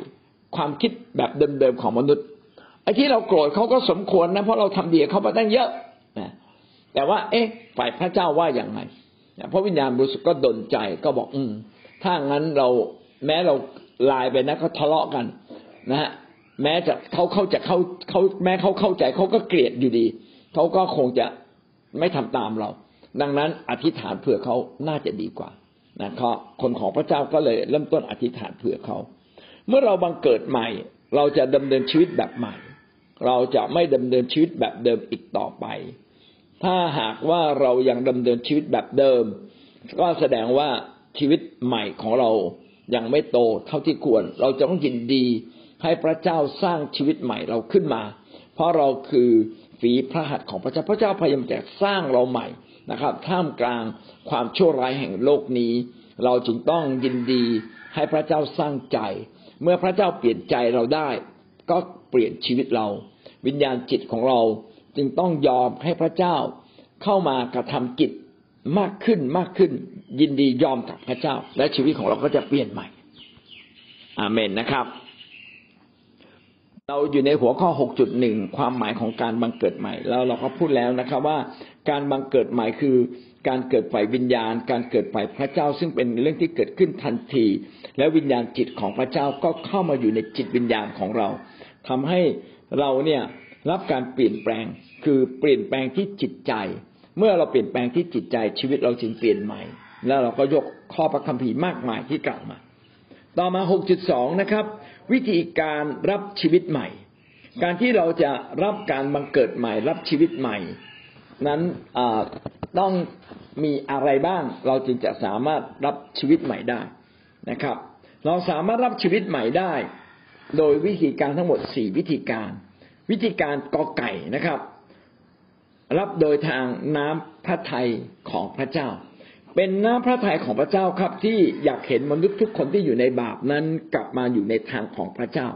ความคิดแบบเดิมๆของมนุษย์ไอ้ที่เราโกรธเขาก็สมควรนะเพราะเราทำดีเขามาตั้งเยอะนะแต่ว่า เอ๊ะ ฝ่ายพระเจ้าว่าอย่างไรพระวิญญาณบริสุทธิ์ก็ดลใจก็บอกอืมถ้างั้นเราแม้เรา ลายไปนะเขาทะเลาะกันนะฮะแม้จะเขาเข้าจะเขาเขาแม้เขาเข้าใจเขาก็เกลียดอยู่ดีเขาก็คงจะไม่ทำตามเรา ดังนั้นอธิษฐานเผื่อเขาน่าจะดีกว่านะเขาคนของพระเจ้าก็เลยเริ่มต้นอธิษฐานเผื่อเขา เมื่อเราบังเกิดใหม่ เราจะดำเนินชีวิตแบบใหม่ เราจะไม่ดำเนินชีวิตแบบเดิมอีกต่อไป ถ้าหากว่าเรายังดำเนินชีวิตแบบเดิม ก็แสดงว่าชีวิตใหม่ของเรา ยังไม่โตเท่าที่ควร เราจะต้องยินดีให้พระเจ้าสร้างชีวิตใหม่เราขึ้นมา เพราะเราคือฝีพระหัตถ์ของพระเจ้าพระเจ้าพยายามจะสร้างเราใหม่นะครับ ท่ามกลางความชั่วร้ายแห่งโลกนี้ เราจึงต้องยินดีให้พระเจ้าสร้างใจ เมื่อพระเจ้าเปลี่ยนใจเราได้ ก็เปลี่ยนชีวิตเรา วิญญาณจิตของเราจึงต้องยอมให้พระเจ้าเข้ามากระทำกิจ มากขึ้นมากขึ้น ยินดียอมกับพระเจ้า และชีวิตของเราก็จะเปลี่ยนใหม่ อาเมนนะครับ เราอยู่ในหัวข้อ 6.1 ความหมายของการบังเกิดใหม่ แล้วเราก็พูดแล้วนะครับว่าการบังเกิดใหม่คือการเกิดฝ่ายวิญญาณ การเกิดฝ่ายพระเจ้า ซึ่งเป็นเรื่องที่เกิดขึ้นทันที และวิญญาณจิตของพระเจ้าก็เข้ามาอยู่ในจิตวิญญาณของเราทำให้เราเนี่ยรับการเปลี่ยนแปลงคือเปลี่ยนแปลงที่จิตใจ เมื่อเราเปลี่ยนแปลงที่จิตใจชีวิตเราจึงเปลี่ยนใหม่ แล้วเราก็ยกข้อพระคัมภีร์มากมายที่กล่าวมา ต่อมา 6.2 นะครับ วิธีการรับชีวิตใหม่ การที่เราจะรับการบังเกิดใหม่ รับชีวิตใหม่ นั้นต้องมีอะไรบ้าง เราจึงจะสามารถรับชีวิตใหม่ได้นะครับ เราสามารถรับชีวิตใหม่ได้ โดยวิธีการทั้งหมดสี่วิธีการ วิธีการกอไก่นะครับ รับโดยทางน้ำพระทัยของพระเจ้า เป็นน้ำพระทัยของพระเจ้าครับ ที่อยากเห็นมนุษย์ทุกคนที่อยู่ในบาปนั้นกลับมาอยู่ในทางของพระเจ้า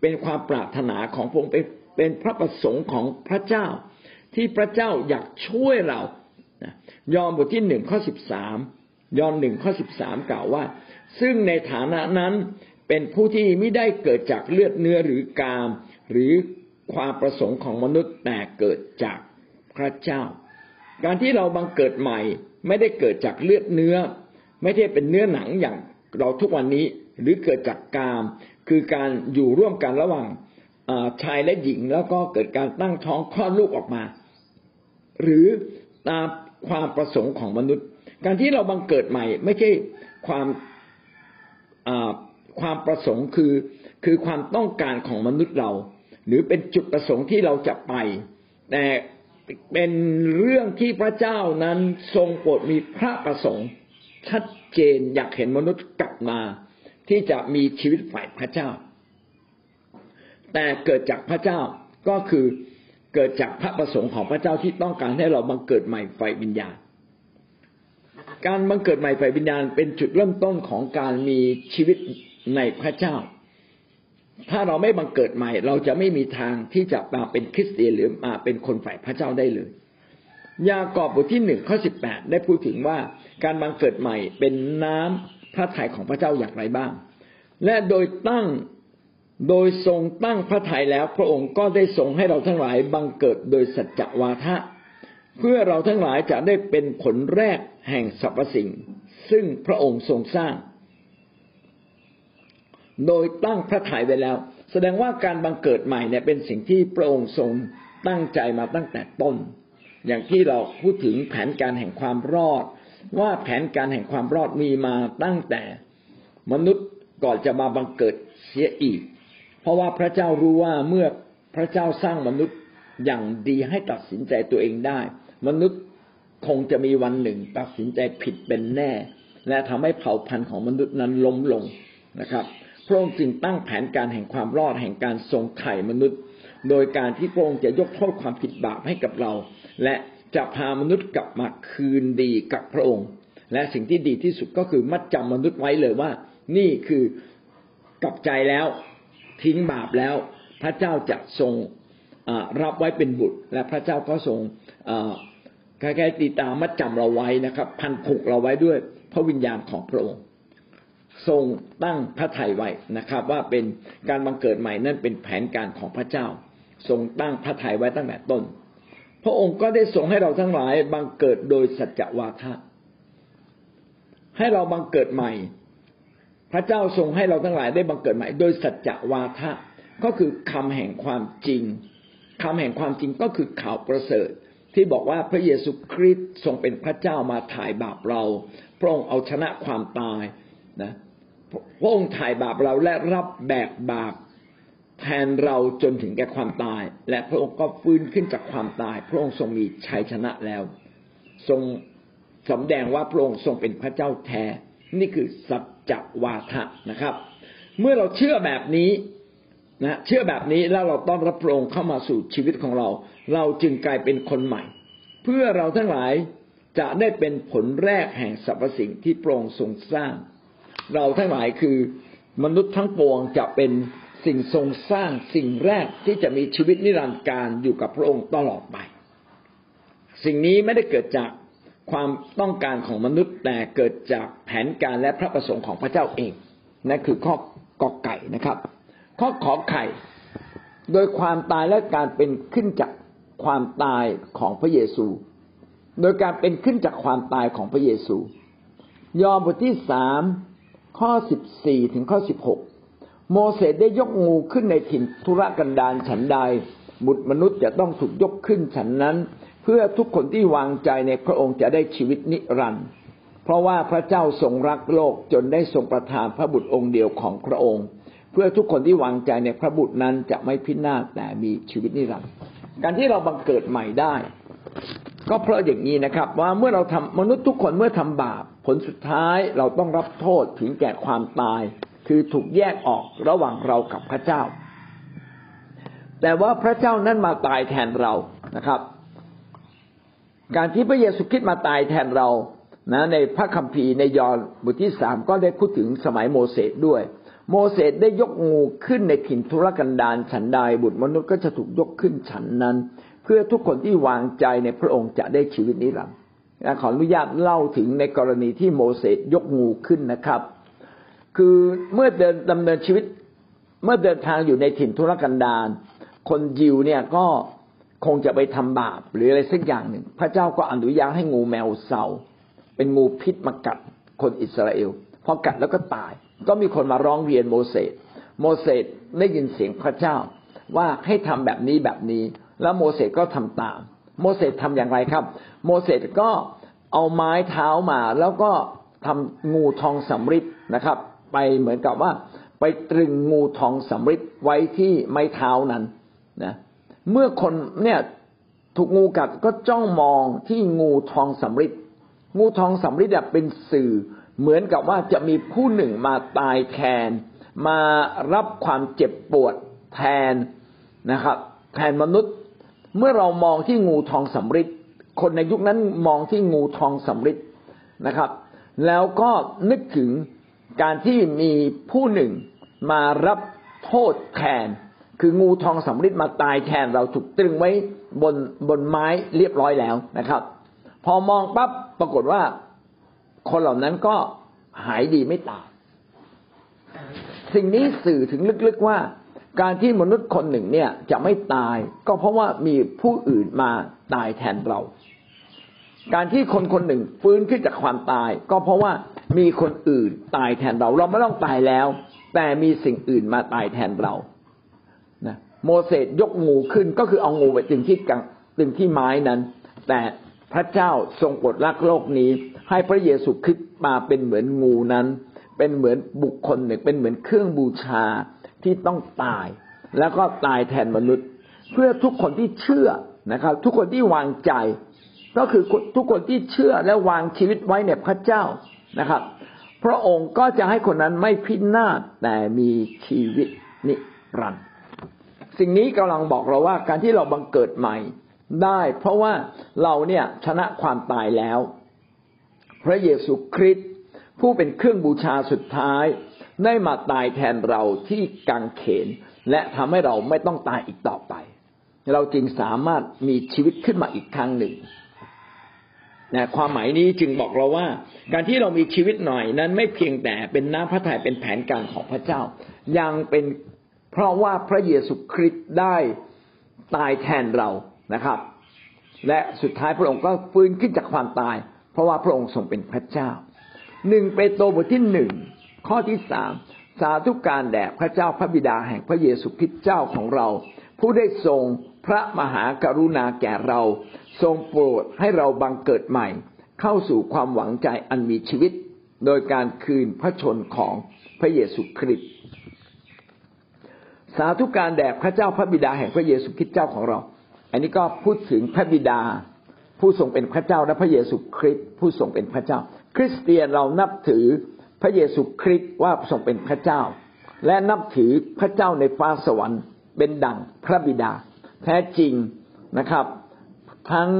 เป็นความปรารถนาของพระองค์เป็นพระประสงค์ของพระเจ้า ที่พระเจ้าอยากช่วยเรายอห์นบทที่หนึ่งข้อสิบสามยอห์นหนึ่งข้อสิบสามกล่าวว่า ซึ่งในฐานะนั้นเป็นผู้ที่ไม่ได้เกิดจากเลือดเนื้อหรือกาม หรือความประสงค์ของมนุษย์แต่เกิดจาก พระเจ้า การที่เราบังเกิดใหม่ ไม่ได้เกิดจากเลือดเนื้อ ไม่ได้เป็นเนื้อหนังอย่างเราทุกวันนี้หรือเกิดจากกาม คือการอยู่ร่วมกันระหว่างชายและหญิงแล้วก็เกิดการตั้งท้องคลอดลูกออกมา หรือตามความประสงค์ของมนุษย์ การที่เราบังเกิดใหม่ ไม่ใช่ความความประสงค์คือคือความต้องการของมนุษย์เรา หรือเป็นจุดประสงค์ที่เราจะไป แต่ เป็นเรื่องที่พระเจ้านั้นทรงโปรดมีพระประสงค์ ชัดเจนอยากเห็นมนุษย์กลับมา ที่จะมีชีวิตฝ่ายพระเจ้า แต่เกิดจากพระเจ้าก็คือเกิดจากพระประสงค์ของพระเจ้าที่ต้องการให้เราบังเกิดใหม่ฝ่ายวิญญาณ การบังเกิดใหม่ฝ่ายวิญญาณเป็นจุดเริ่มต้นของการมีชีวิตในพระเจ้า ถ้าเราไม่บังเกิดใหม่ เราจะไม่มีทางที่จะมาเป็นคริสเตียนหรือมาเป็นคนฝ่ายพระเจ้าได้เลย ยากอบบทที่หนึ่งข้อสิบแปดได้พูดถึงว่าการบังเกิดใหม่เป็นน้ำพระทัยของพระเจ้าอย่างไรบ้าง และโดยตั้งโดยทรงตั้งพระทัยแล้ว พระองค์ก็ได้ทรงให้เราทั้งหลายบังเกิดโดยสัจจวาทะ เพื่อเราทั้งหลายจะได้เป็นผลแรกแห่งสรรพสิ่ง ซึ่งพระองค์ทรงสร้าง โดยตั้งพระทัยไว้แล้ว แสดงว่าการบังเกิดใหม่เนี่ยเป็นสิ่งที่พระองค์ทรงตั้งใจมาตั้งแต่ต้น อย่างที่เราพูดถึงแผนการแห่งความรอด ว่าแผนการแห่งความรอดมีมาตั้งแต่มนุษย์ก่อนจะมาบังเกิดเสียอีก เพราะว่าพระเจ้ารู้ว่าเมื่อพระเจ้าสร้างมนุษย์อย่างดีให้ตัดสินใจตัวเองได้ มนุษย์คงจะมีวันหนึ่ง ตัดสินใจผิดเป็นแน่ และทำให้เผ่าพันธุ์ของมนุษย์นั้นล้มลงนะครับ ระองค์จึงตั้งแผนการแห่งความรอดแห่งการทรงไถ่มนุษย์ โดยการที่พระองค์จะยกโทษความผิดบาปให้กับเรา และจะพามนุษย์กลับมาคืนดีกับพระองค์ และสิ่งที่ดีที่สุดก็คือมัดจำมนุษย์ไว้เลยว่า นี่คือกลับใจแล้วทิ้งบาปแล้ว พระเจ้าจะทรงรับไว้เป็นบุตร และพระเจ้าก็ทรงคล้ายๆตีตามัดจำเราไว้นะครับ พันผูกเราไว้ด้วยพระวิญญาณของพระองค์ ทรงตั้งพระทัยไว้นะครับ ว่าเป็นการบังเกิดใหม่นั่นเป็นแผนการของพระเจ้า ทรงตั้งพระทัยไว้ตั้งแต่ต้น พระองค์ก็ได้ทรงให้เราทั้งหลายบังเกิดโดยสัจวาทะให้เราบังเกิดใหม่ พระเจ้าทรงให้เราทั้งหลายได้บังเกิดใหม่ โดยสัจวาทะก็คือคำแห่งความจริงคำแห่งความจริงก็คือข่าวประเสริฐ ที่บอกว่าพระเยซูคริสต์ทรงเป็นพระเจ้ามาถ่ายบาปเรา พระองค์เอาชนะความตายนะ พระองค์ถ่ายบาปเราและรับแบกบาปแทนเราจนถึงแก่ความตาย และพระองค์ก็ฟื้นขึ้นจากความตาย พระองค์ทรงมีชัยชนะแล้ว ทรงสำแดงว่าพระองค์ทรงเป็นพระเจ้าแท้ นี่คือสัจวาทะนะครับ เมื่อเราเชื่อแบบนี้นะเชื่อแบบนี้แล้วเราต้องรับพระองค์เข้ามาสู่ชีวิตของเรา เราจึงกลายเป็นคนใหม่ เพื่อเราทั้งหลายจะได้เป็นผลแรกแห่งสรรพสิ่งที่พระองค์ทรงสร้าง เราทั้งหลายคือมนุษย์ทั้งปวงจะเป็นสิ่งทรงสร้างสิ่งแรกที่จะมีชีวิตนิรันดร์การอยู่กับพระองค์ตลอดไป สิ่งนี้ไม่ได้เกิดจากความต้องการของมนุษย์แต่เกิดจากแผนการและพระประสงค์ของพระเจ้าเองนั่นคือข้อกอไก่นะครับ ข้อขอไข่ โดยความตายและการเป็นขึ้นจากความตายของพระเยซู โดยการเป็นขึ้นจากความตายของพระเยซู ยอห์นบทที่สาม ข้อสิบสี่ถึงข้อสิบหกโมเสสได้ยกงูขึ้นในถิ่นธุรกันดารฉันใด บุตรมนุษย์จะต้องถูกยกขึ้นฉันนั้น เพื่อทุกคนที่วางใจในพระองค์จะได้ชีวิตนิรันดร์เพราะว่าพระเจ้าทรงรักโลกจนได้ทรงประทานพระบุตรองค์เดียวของพระองค์ เพื่อทุกคนที่วางใจในพระบุตรนั้นจะไม่พินาศแต่มีชีวิตนิรันดร์การที่เราบังเกิดใหม่ได้ ก็เพราะอย่างนี้นะครับ ว่าเมื่อเราทำมนุษย์ทุกคนเมื่อทำบาป ผลสุดท้ายเราต้องรับโทษถึงแก่ความตาย คือถูกแยกออกระหว่างเรากับพระเจ้า แต่ว่าพระเจ้านั้นมาตายแทนเรานะครับ การที่พระเยซูคริสต์มาตายแทนเรานะในพระคัมภีร์ในยอห์นบทที่สามก็ได้พูดถึงสมัยโมเสสด้วย โมเสสได้ยกงูขึ้นในถิ่นทุรกันดารฉันใดบุตรมนุษย์ก็จะถูกยกขึ้นฉันนั้น พื่อทุกคนที่วางใจในพระองค์จะได้ชีวิตนิรันดร์ขออนุญาตเล่าถึงในกรณีที่โมเสสยกงูขึ้นนะครับ คือเมื่อเดินดำเนินชีวิต เมื่อเดินทางอยู่ในถิ่นทุรกันดารคนยิวเนี่ยก็คงจะไปทำบาปหรืออะไรสักอย่างหนึ่ง พระเจ้าก็อนุญาตให้งูแมวเสาเป็นงูพิษมากัดคนอิสราเอลพอกัดแล้วก็ตาย ก็มีคนมาร้องเรียนโมเสสโมเสสได้ยินเสียงพระเจ้าว่าให้ทำแบบนี้แบบนี้ แล้วโมเสสก็ทำตาม โมเสสทำอย่างไรครับ โมเสสก็เอาไม้เท้ามา แล้วก็ทำงูทองสำริดนะครับ ไปเหมือนกับว่า ไปตรึงงูทองสำริดไว้ที่ไม้เท้านั้นนะเมื่อคนเนี่ยถูกงูกัดก็จ้องมองที่งูทองสำริดงูทองสำริดเป็นสื่อเหมือนกับว่าจะมีผู้หนึ่งมาตายแทน มารับความเจ็บปวดแทนนะครับ แทนมนุษย์ เมื่อเรามองที่งูทองสำริดคนในยุคนั้นมองที่งูทองสำริดนะครับ แล้วก็นึกถึงการที่มีผู้หนึ่งมารับโทษแทนคืองูทองสำริดมาตายแทนเราถูกตรึงไว้บนบนไม้เรียบร้อยแล้วนะครับ พอมองปั๊บปรากฏว่า คนเหล่านั้นก็หายดีไม่ตายสิ่งนี้สื่อถึงลึกๆว่า การที่มนุษย์คนหนึ่งเนี่ยจะไม่ตาย ก็เพราะว่ามีผู้อื่นมาตายแทนเรา การที่คนคนหนึ่งฟื้นขึ้นจากความตาย ก็เพราะว่ามีคนอื่นตายแทนเรา เราไม่ต้องตายแล้ว แต่มีสิ่งอื่นมาตายแทนเรานะโมเสสยกงูขึ้นก็คือเอางูไปตึงที่กังตึงที่ไม้นั้น แต่พระเจ้าทรงกดรักโลกนี้ ให้พระเยซูคริสต์มาเป็นเหมือนงูนั้น เป็นเหมือนบุคคลหนึ่งเป็นเหมือนเครื่องบูชา ที่ต้องตาย แล้วก็ตายแทนมนุษย์ เพื่อทุกคนที่เชื่อนะครับ ทุกคนที่วางใจ ก็คือทุกคนที่เชื่อและวางชีวิตไว้ในพระเจ้านะครับ พระองค์ก็จะให้คนนั้นไม่พินาศแต่มีชีวิตนิรันดร์สิ่งนี้กำลังบอกเราว่าการที่เราบังเกิดใหม่ได้ เพราะว่าเราเนี่ยชนะความตายแล้ว พระเยซูคริสต์ผู้เป็นเครื่องบูชาสุดท้าย ได้มาตายแทนเราที่กังเขน และทำให้เราไม่ต้องตายอีกต่อไป เราจึงสามารถมีชีวิตขึ้นมาอีกครั้งหนึ่งนะความหมายนี้จึงบอกเราว่า การที่เรามีชีวิตหน่อยนั้นไม่เพียงแต่เป็นน้ำพระทัยเป็นแผนการของพระเจ้า ยังเป็นเพราะว่าพระเยซูคริสต์ได้ตายแทนเรานะครับ และสุดท้ายพระองค์ก็ฟื้นขึ้นจากความตาย เพราะว่าพระองค์ทรงเป็นพระเจ้าหนึ่งเปโตรบทที่หนึ่ง ข้อที่สามสาธุการแด่พระเจ้าพระบิดาแห่งพระเยซูคริสต์เจ้าของเรา ผู้ได้ทรงพระมหากรุณาแก่เรา ทรงโปรดให้เราบังเกิดใหม่ เข้าสู่ความหวังใจอันมีชีวิต โดยการคืนพระชนของพระเยซูคริสต์สาธุการแด่พระเจ้าพระบิดาแห่งพระเยซูคริสต์เจ้าของเรา อันนี้ก็พูดถึงพระบิดา ผู้ทรงเป็นพระเจ้าและพระเยซูคริสต์ผู้ทรงเป็นพระเจ้า คริสเตียนเรานับถือ พระเยซูคริสต์ว่าทรงเป็นพระเจ้า และนับถือพระเจ้าในฟ้าสวรรค์ เป็นดั่งพระบิดา แท้จริงนะครับ ทั้ง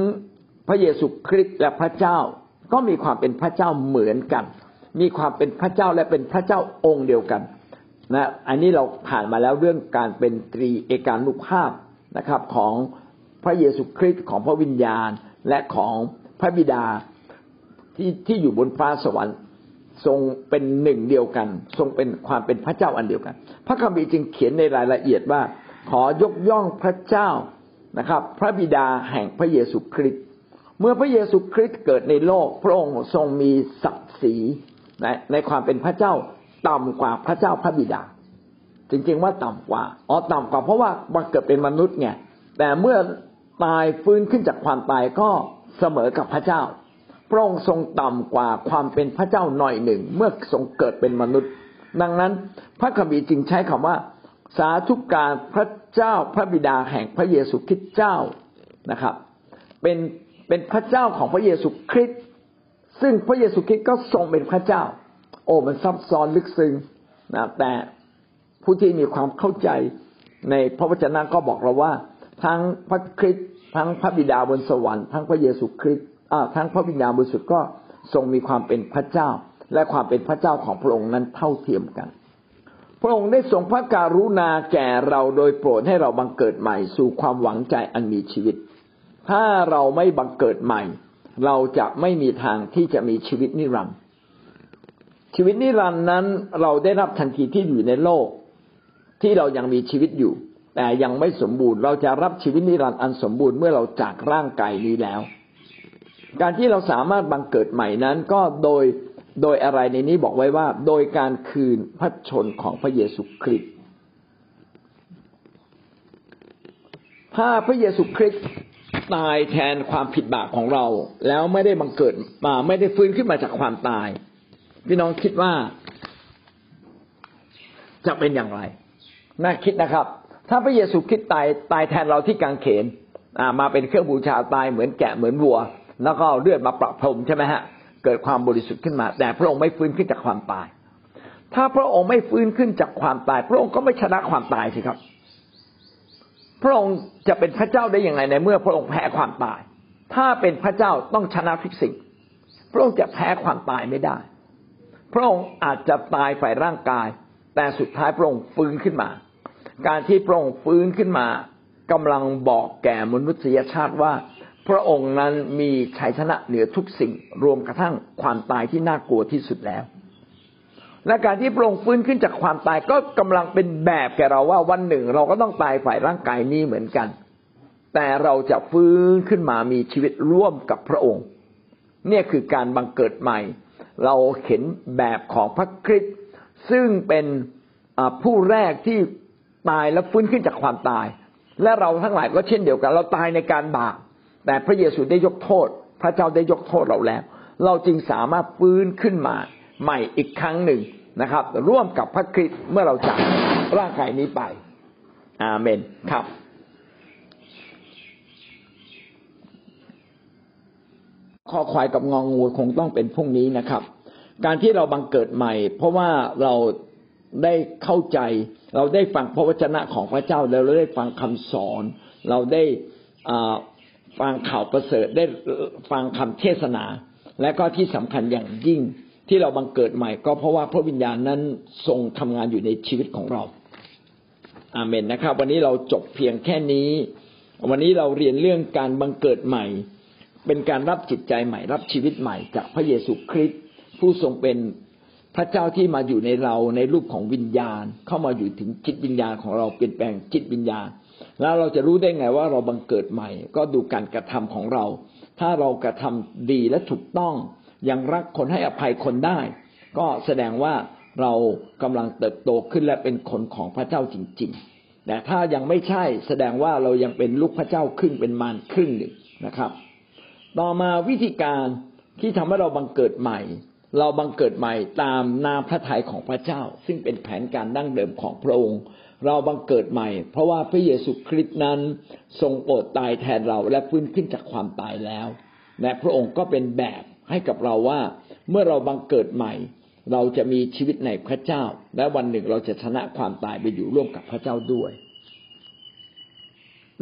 พระเยซูคริสต์และพระเจ้าก็มีความเป็นพระเจ้าเหมือนกัน มีความเป็นพระเจ้าและเป็นพระเจ้าองค์เดียวกันนะอันนี้เราผ่านมาแล้วเรื่องการเป็นตรีเอกานุภาพนะครับ ของพระเยซูคริสต์ของพระวิญญาณและของพระบิดาที่ที่อยู่บนฟ้าสวรรค์ ทรงเป็นหนึ่งเดียวกัน ทรงเป็นความเป็นพระเจ้าอันเดียวกัน พระคัมภีร์จึงเขียนในรายละเอียดว่า ขอยกย่องพระเจ้านะครับ พระบิดาแห่งพระเยซูคริสต์เมื่อพระเยซูคริสต์เกิดในโลก พระองค์ทรงมีศักดิ์ศรีในในความเป็นพระเจ้าต่ำกว่าพระเจ้าพระบิดา จริงๆว่าต่ำกว่าอ๋อต่ำกว่าเพราะว่ามาเกิดเป็นมนุษย์ไงแต่เมื่อตายฟื้นขึ้นจากความตายก็เสมอกับพระเจ้า ระองค์ทรงต่ำกว่าความเป็นพระเจ้าหน่อยหนึ่ง เมื่อทรงเกิดเป็นมนุษย์ ดังนั้นพระคัมภีร์จึงใช้คำว่า สาธุการพระเจ้าพระบิดาแห่งพระเยซูคริสต์เจ้านะครับ เป็นเป็นพระเจ้าของพระเยซูคริสต์ซึ่งพระเยซูคริสต์ก็ทรงเป็นพระเจ้า โอ้มันซับซ้อนลึกซึ้งนะแต่ผู้ที่มีความเข้าใจในพระวจนะก็บอกเราว่า ทั้งพระคริสต์ทั้งพระบิดาบนสวรรค์ทั้งพระเยซูคริสต์ ทั้งพระวิญญาณบริสุทธิ์ก็ทรงมีความเป็นพระเจ้า และความเป็นพระเจ้าของพระองค์นั้นเท่าเทียมกัน พระองค์ได้ทรงพระการุณาแก่เราโดยโปรดให้เราบังเกิดใหม่ สู่ความหวังใจอันมีชีวิต ถ้าเราไม่บังเกิดใหม่ เราจะไม่มีทางที่จะมีชีวิตนิรันดร์ชีวิตนิรันดร์นั้นเราได้รับทันทีที่อยู่ในโลก ที่เรายังมีชีวิตอยู่ แต่ยังไม่สมบูรณ์ เราจะรับชีวิตนิรันดร์อันสมบูรณ์เมื่อเราจากร่างกายนี้แล้ว การที่เราสามารถบังเกิดใหม่นั้นก็โดยโดยอะไรในนี้บอกไว้ว่า โดยการคืนพระชนของพระเยซูคริสต์ถ้าพระเยซูคริสต์ตายแทนความผิดบาปของเรา แล้วไม่ได้บังเกิดมาไม่ได้ฟื้นขึ้นมาจากความตาย พี่น้องคิดว่า จะเป็นอย่างไรน่าคิดนะครับ ถ้าพระเยซูคริสต์ตายตายแทนเราที่กางเขนมาเป็นเครื่องบูชาตายเหมือนแกะเหมือนวัว แล้วก็เลือดมาประพรมใช่ไหมฮะเกิดความบริสุทธิ์ขึ้นมา แต่พระองค์ไม่ฟื้นขึ้นจากความตาย ถ้าพระองค์ไม่ฟื้นขึ้นจากความตาย พระองค์ก็ไม่ชนะความตายสิครับ พระองค์จะเป็นพระเจ้าได้อยังไงในเมื่อพระองค์แพ้ความตาย ถ้าเป็นพระเจ้าต้องชนะทุกสิ่ง พระองค์จะแพ้ความตายไม่ได้ พระองค์อาจจะตายฝ่ายร่างกาย แต่สุดท้ายพระองค์ฟื้นขึ้นมา การที่พระองค์ฟื้นขึ้นมากำลังบอกแก่มนุษยชาติว่า พระองค์นั้นมีชัยชนะเหนือทุกสิ่งรวมกระทั่งความตายที่น่ากลัวที่สุดแล้ว และการที่พระองค์ฟื้นขึ้นจากความตายก็กำลังเป็นแบบแก่เราว่าวันหนึ่งเราก็ต้องตายฝ่ายร่างกายนี้เหมือนกัน แต่เราจะฟื้นขึ้นมามีชีวิตร่วมกับพระองค์ เนี่ยคือการบังเกิดใหม่ เราเห็นแบบของพระคริสต์ซึ่งเป็นผู้แรกที่ตายแล้วฟื้นขึ้นจากความตาย และเราทั้งหลายก็เช่นเดียวกัน เราตายในการบาป แต่พระเยซูได้ยกโทษ พระเจ้าได้ยกโทษเราแล้ว เราจึงสามารถฟื้นขึ้นมาใหม่อีกครั้งหนึ่งนะครับ ร่วมกับพระคริสต์เมื่อเราจากร่างกายนี้ไป อาเมนครับ ข้อควายกับงองงูคงต้องเป็นพรุ่งนี้นะครับ การที่เราบังเกิดใหม่ เพราะว่าเราได้เข้าใจ เราได้ฟังพระวจนะของพระเจ้าแล้วเราได้ฟังคำสอน เราได้ ฟังข่าวประเสริฐได้ฟังคำเทศนา และก็ที่สำคัญอย่างยิ่งที่เราบังเกิดใหม่ ก็เพราะว่าพระวิญญาณนั้นทรงทำงานอยู่ในชีวิตของเรา อาเมนนะครับ วันนี้เราจบเพียงแค่นี้ วันนี้เราเรียนเรื่องการบังเกิดใหม่ เป็นการรับจิตใจใหม่ รับชีวิตใหม่ จากพระเยซูคริสต์ผู้ทรงเป็นพระเจ้าที่มาอยู่ในเราในรูปของวิญญาณ เข้ามาอยู่ถึงจิตวิญญาณของเราเปลี่ยนแปลงจิตวิญญาณ แล้วเราจะรู้ได้ไงว่าเราบังเกิดใหม่ ก็ดูการกระทำของเรา ถ้าเรากระทำดีและถูกต้อง ยังรักคนให้อภัยคนได้ ก็แสดงว่าเรากำลังเติบโตขึ้นและเป็นคนของพระเจ้าจริง ๆ แต่ถ้ายังไม่ใช่แสดงว่าเรายังเป็นลูกพระเจ้าครึ่งเป็นมารครึ่งหนึ่งนะครับ ต่อมาวิธีการที่ทำให้เราบังเกิดใหม่ เราบังเกิดใหม่ตามนาพระทัยของพระเจ้า ซึ่งเป็นแผนการดั้งเดิมของพระองค์ เราบังเกิดใหม่ เพราะว่าพระเยซูคริสต์นั้นทรงโปรดตายแทนเราและฟื้นขึ้นจากความตายแล้ว และพระองค์ก็เป็นแบบให้กับเราว่า เมื่อเราบังเกิดใหม่ เราจะมีชีวิตในพระเจ้า และวันหนึ่งเราจะชนะความตายไปอยู่ร่วมกับพระเจ้าด้วย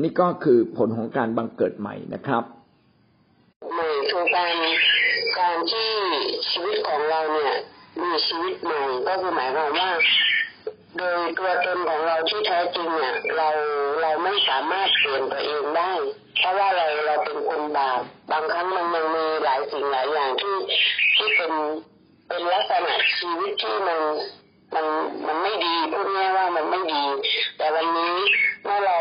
นี่ก็คือผลของการบังเกิดใหม่นะครับใหม่คือการการที่ ชีวิตของเราเนี่ยมีชีวิตใหม่ก็คือหมายความว่า โดยตัวตนของเราที่แท้จริงเนี่ยเราเราไม่สามารถเปลี่ยนตัวเองได้เพราะว่าเราเราเป็นคนบาปบางครั้งมันยังมีหลายสิ่งหลายอย่างที่ที่เป็นเป็นลักษณะชีวิตที่มันมันมันไม่ดีพูดง่ายว่ามันไม่ดี แต่วันนี้เมื่อเรา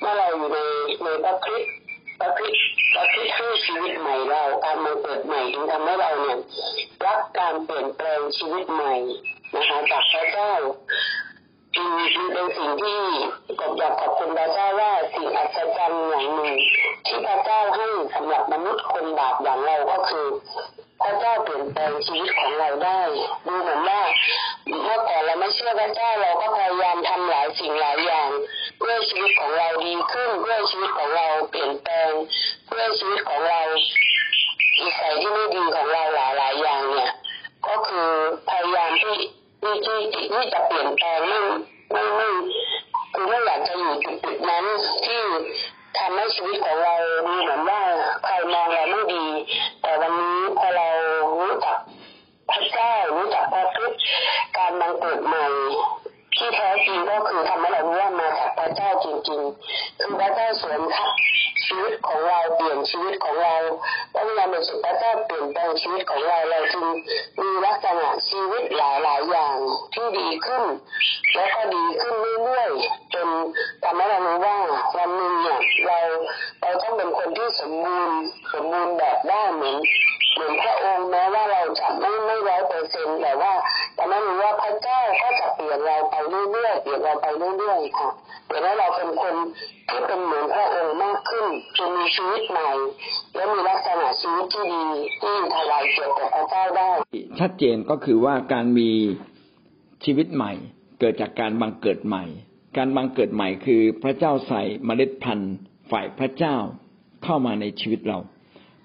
เมื่อเราอยู่ในในพระคริสต์พระคริสต์ เระคริสต์ให้ชีวิตใหม่เราการมาเกิดใหม่ถึงทำให้เราเนี่ยรับการเปลี่ยนแปลงชีวิตใหม่นะคะจากพระเจ้าจึงเป็นสิ่งที่กบอยากขอบคุณพระเจ้าว่าสิ่งอัศจรรย์อย่างหนึ่งที่พระเจ้าให้สำหรับมนุษย์คนบาปอย่างเราก็คือ พระเจ้าเปลี่ยนแปลงชีวิตของเราได้ ดูเหมือนว่าเมื่อก่อนเราไม่เชื่อพระเจ้าเราก็พยายามทำหลายสิ่งหลายอย่าง เพื่อชีวิตของเราดีขึ้นเพื่อชีวิตของเราเปลี่ยนแปลงเพื่อชีวิตของเราอีสัยที่ไม่ดีของเราหลายหลายอย่างเนี่ย ก็คือพยายามที่ที่ที่ที่จะเปลี่ยนแปลงไม่ไม่ไม่คือไม่อยากจะอยู่จุดจุดนั้นที่ ทำให้ชีวิตของเราดูเหมือนว่าใครมองเราไม่ดี แต่วันนี้พอเรารู้จักพระเจ้ารู้จักพระพุทธการบังเกิดใหม่ ที่แท้จริงก็คือทำให้เรารู้ว่ามาจากพระเจ้าจริงๆ คือพระเจ้าสวมทับชีวิตของเราเปลี่ยนชีวิตของเราพระวิญญาณบริสุทธิ์พระเจ้าเปลี่ยนแปลงชีวิตของเราเราจึงมีลักษณะชีวิตหลายๆอย่างที่ดีขึ้น แล้วก็ดีขึ้นเรื่อยๆจนทำให้เรารู้ว่าวันหนึ่งเนี่ยเราเราต้องเป็นคนที่สมบูรณ์สมบูรณ์แบบได้เหมือนเหมือนพระองค์แม้ว่าเราจะไม่ไม่ร้อยเปอร์เซ็นต์แต่ว่า แต่นั้นรู้ว่าพระเจ้าก็จะเปลี่ยนเราไปเรื่อยๆเปลี่ยนเราไปเรื่อยๆค่ะเปลี่ยนให้เราเป็นคนที่เป็นเหมือนพระองค์มากขึ้นจนมีชีวิตใหม่ และมีลักษณะชีวิตที่ดีที่ถวายเกียรติแก่พระเจ้าได้ ชัดเจนก็คือว่าการมีชีวิตใหม่ เกิดจากการบังเกิดใหม่ การบังเกิดใหม่คือพระเจ้าใส่เมล็ดพันธุ์ฝ่ายพระเจ้าเข้ามาในชีวิตเรา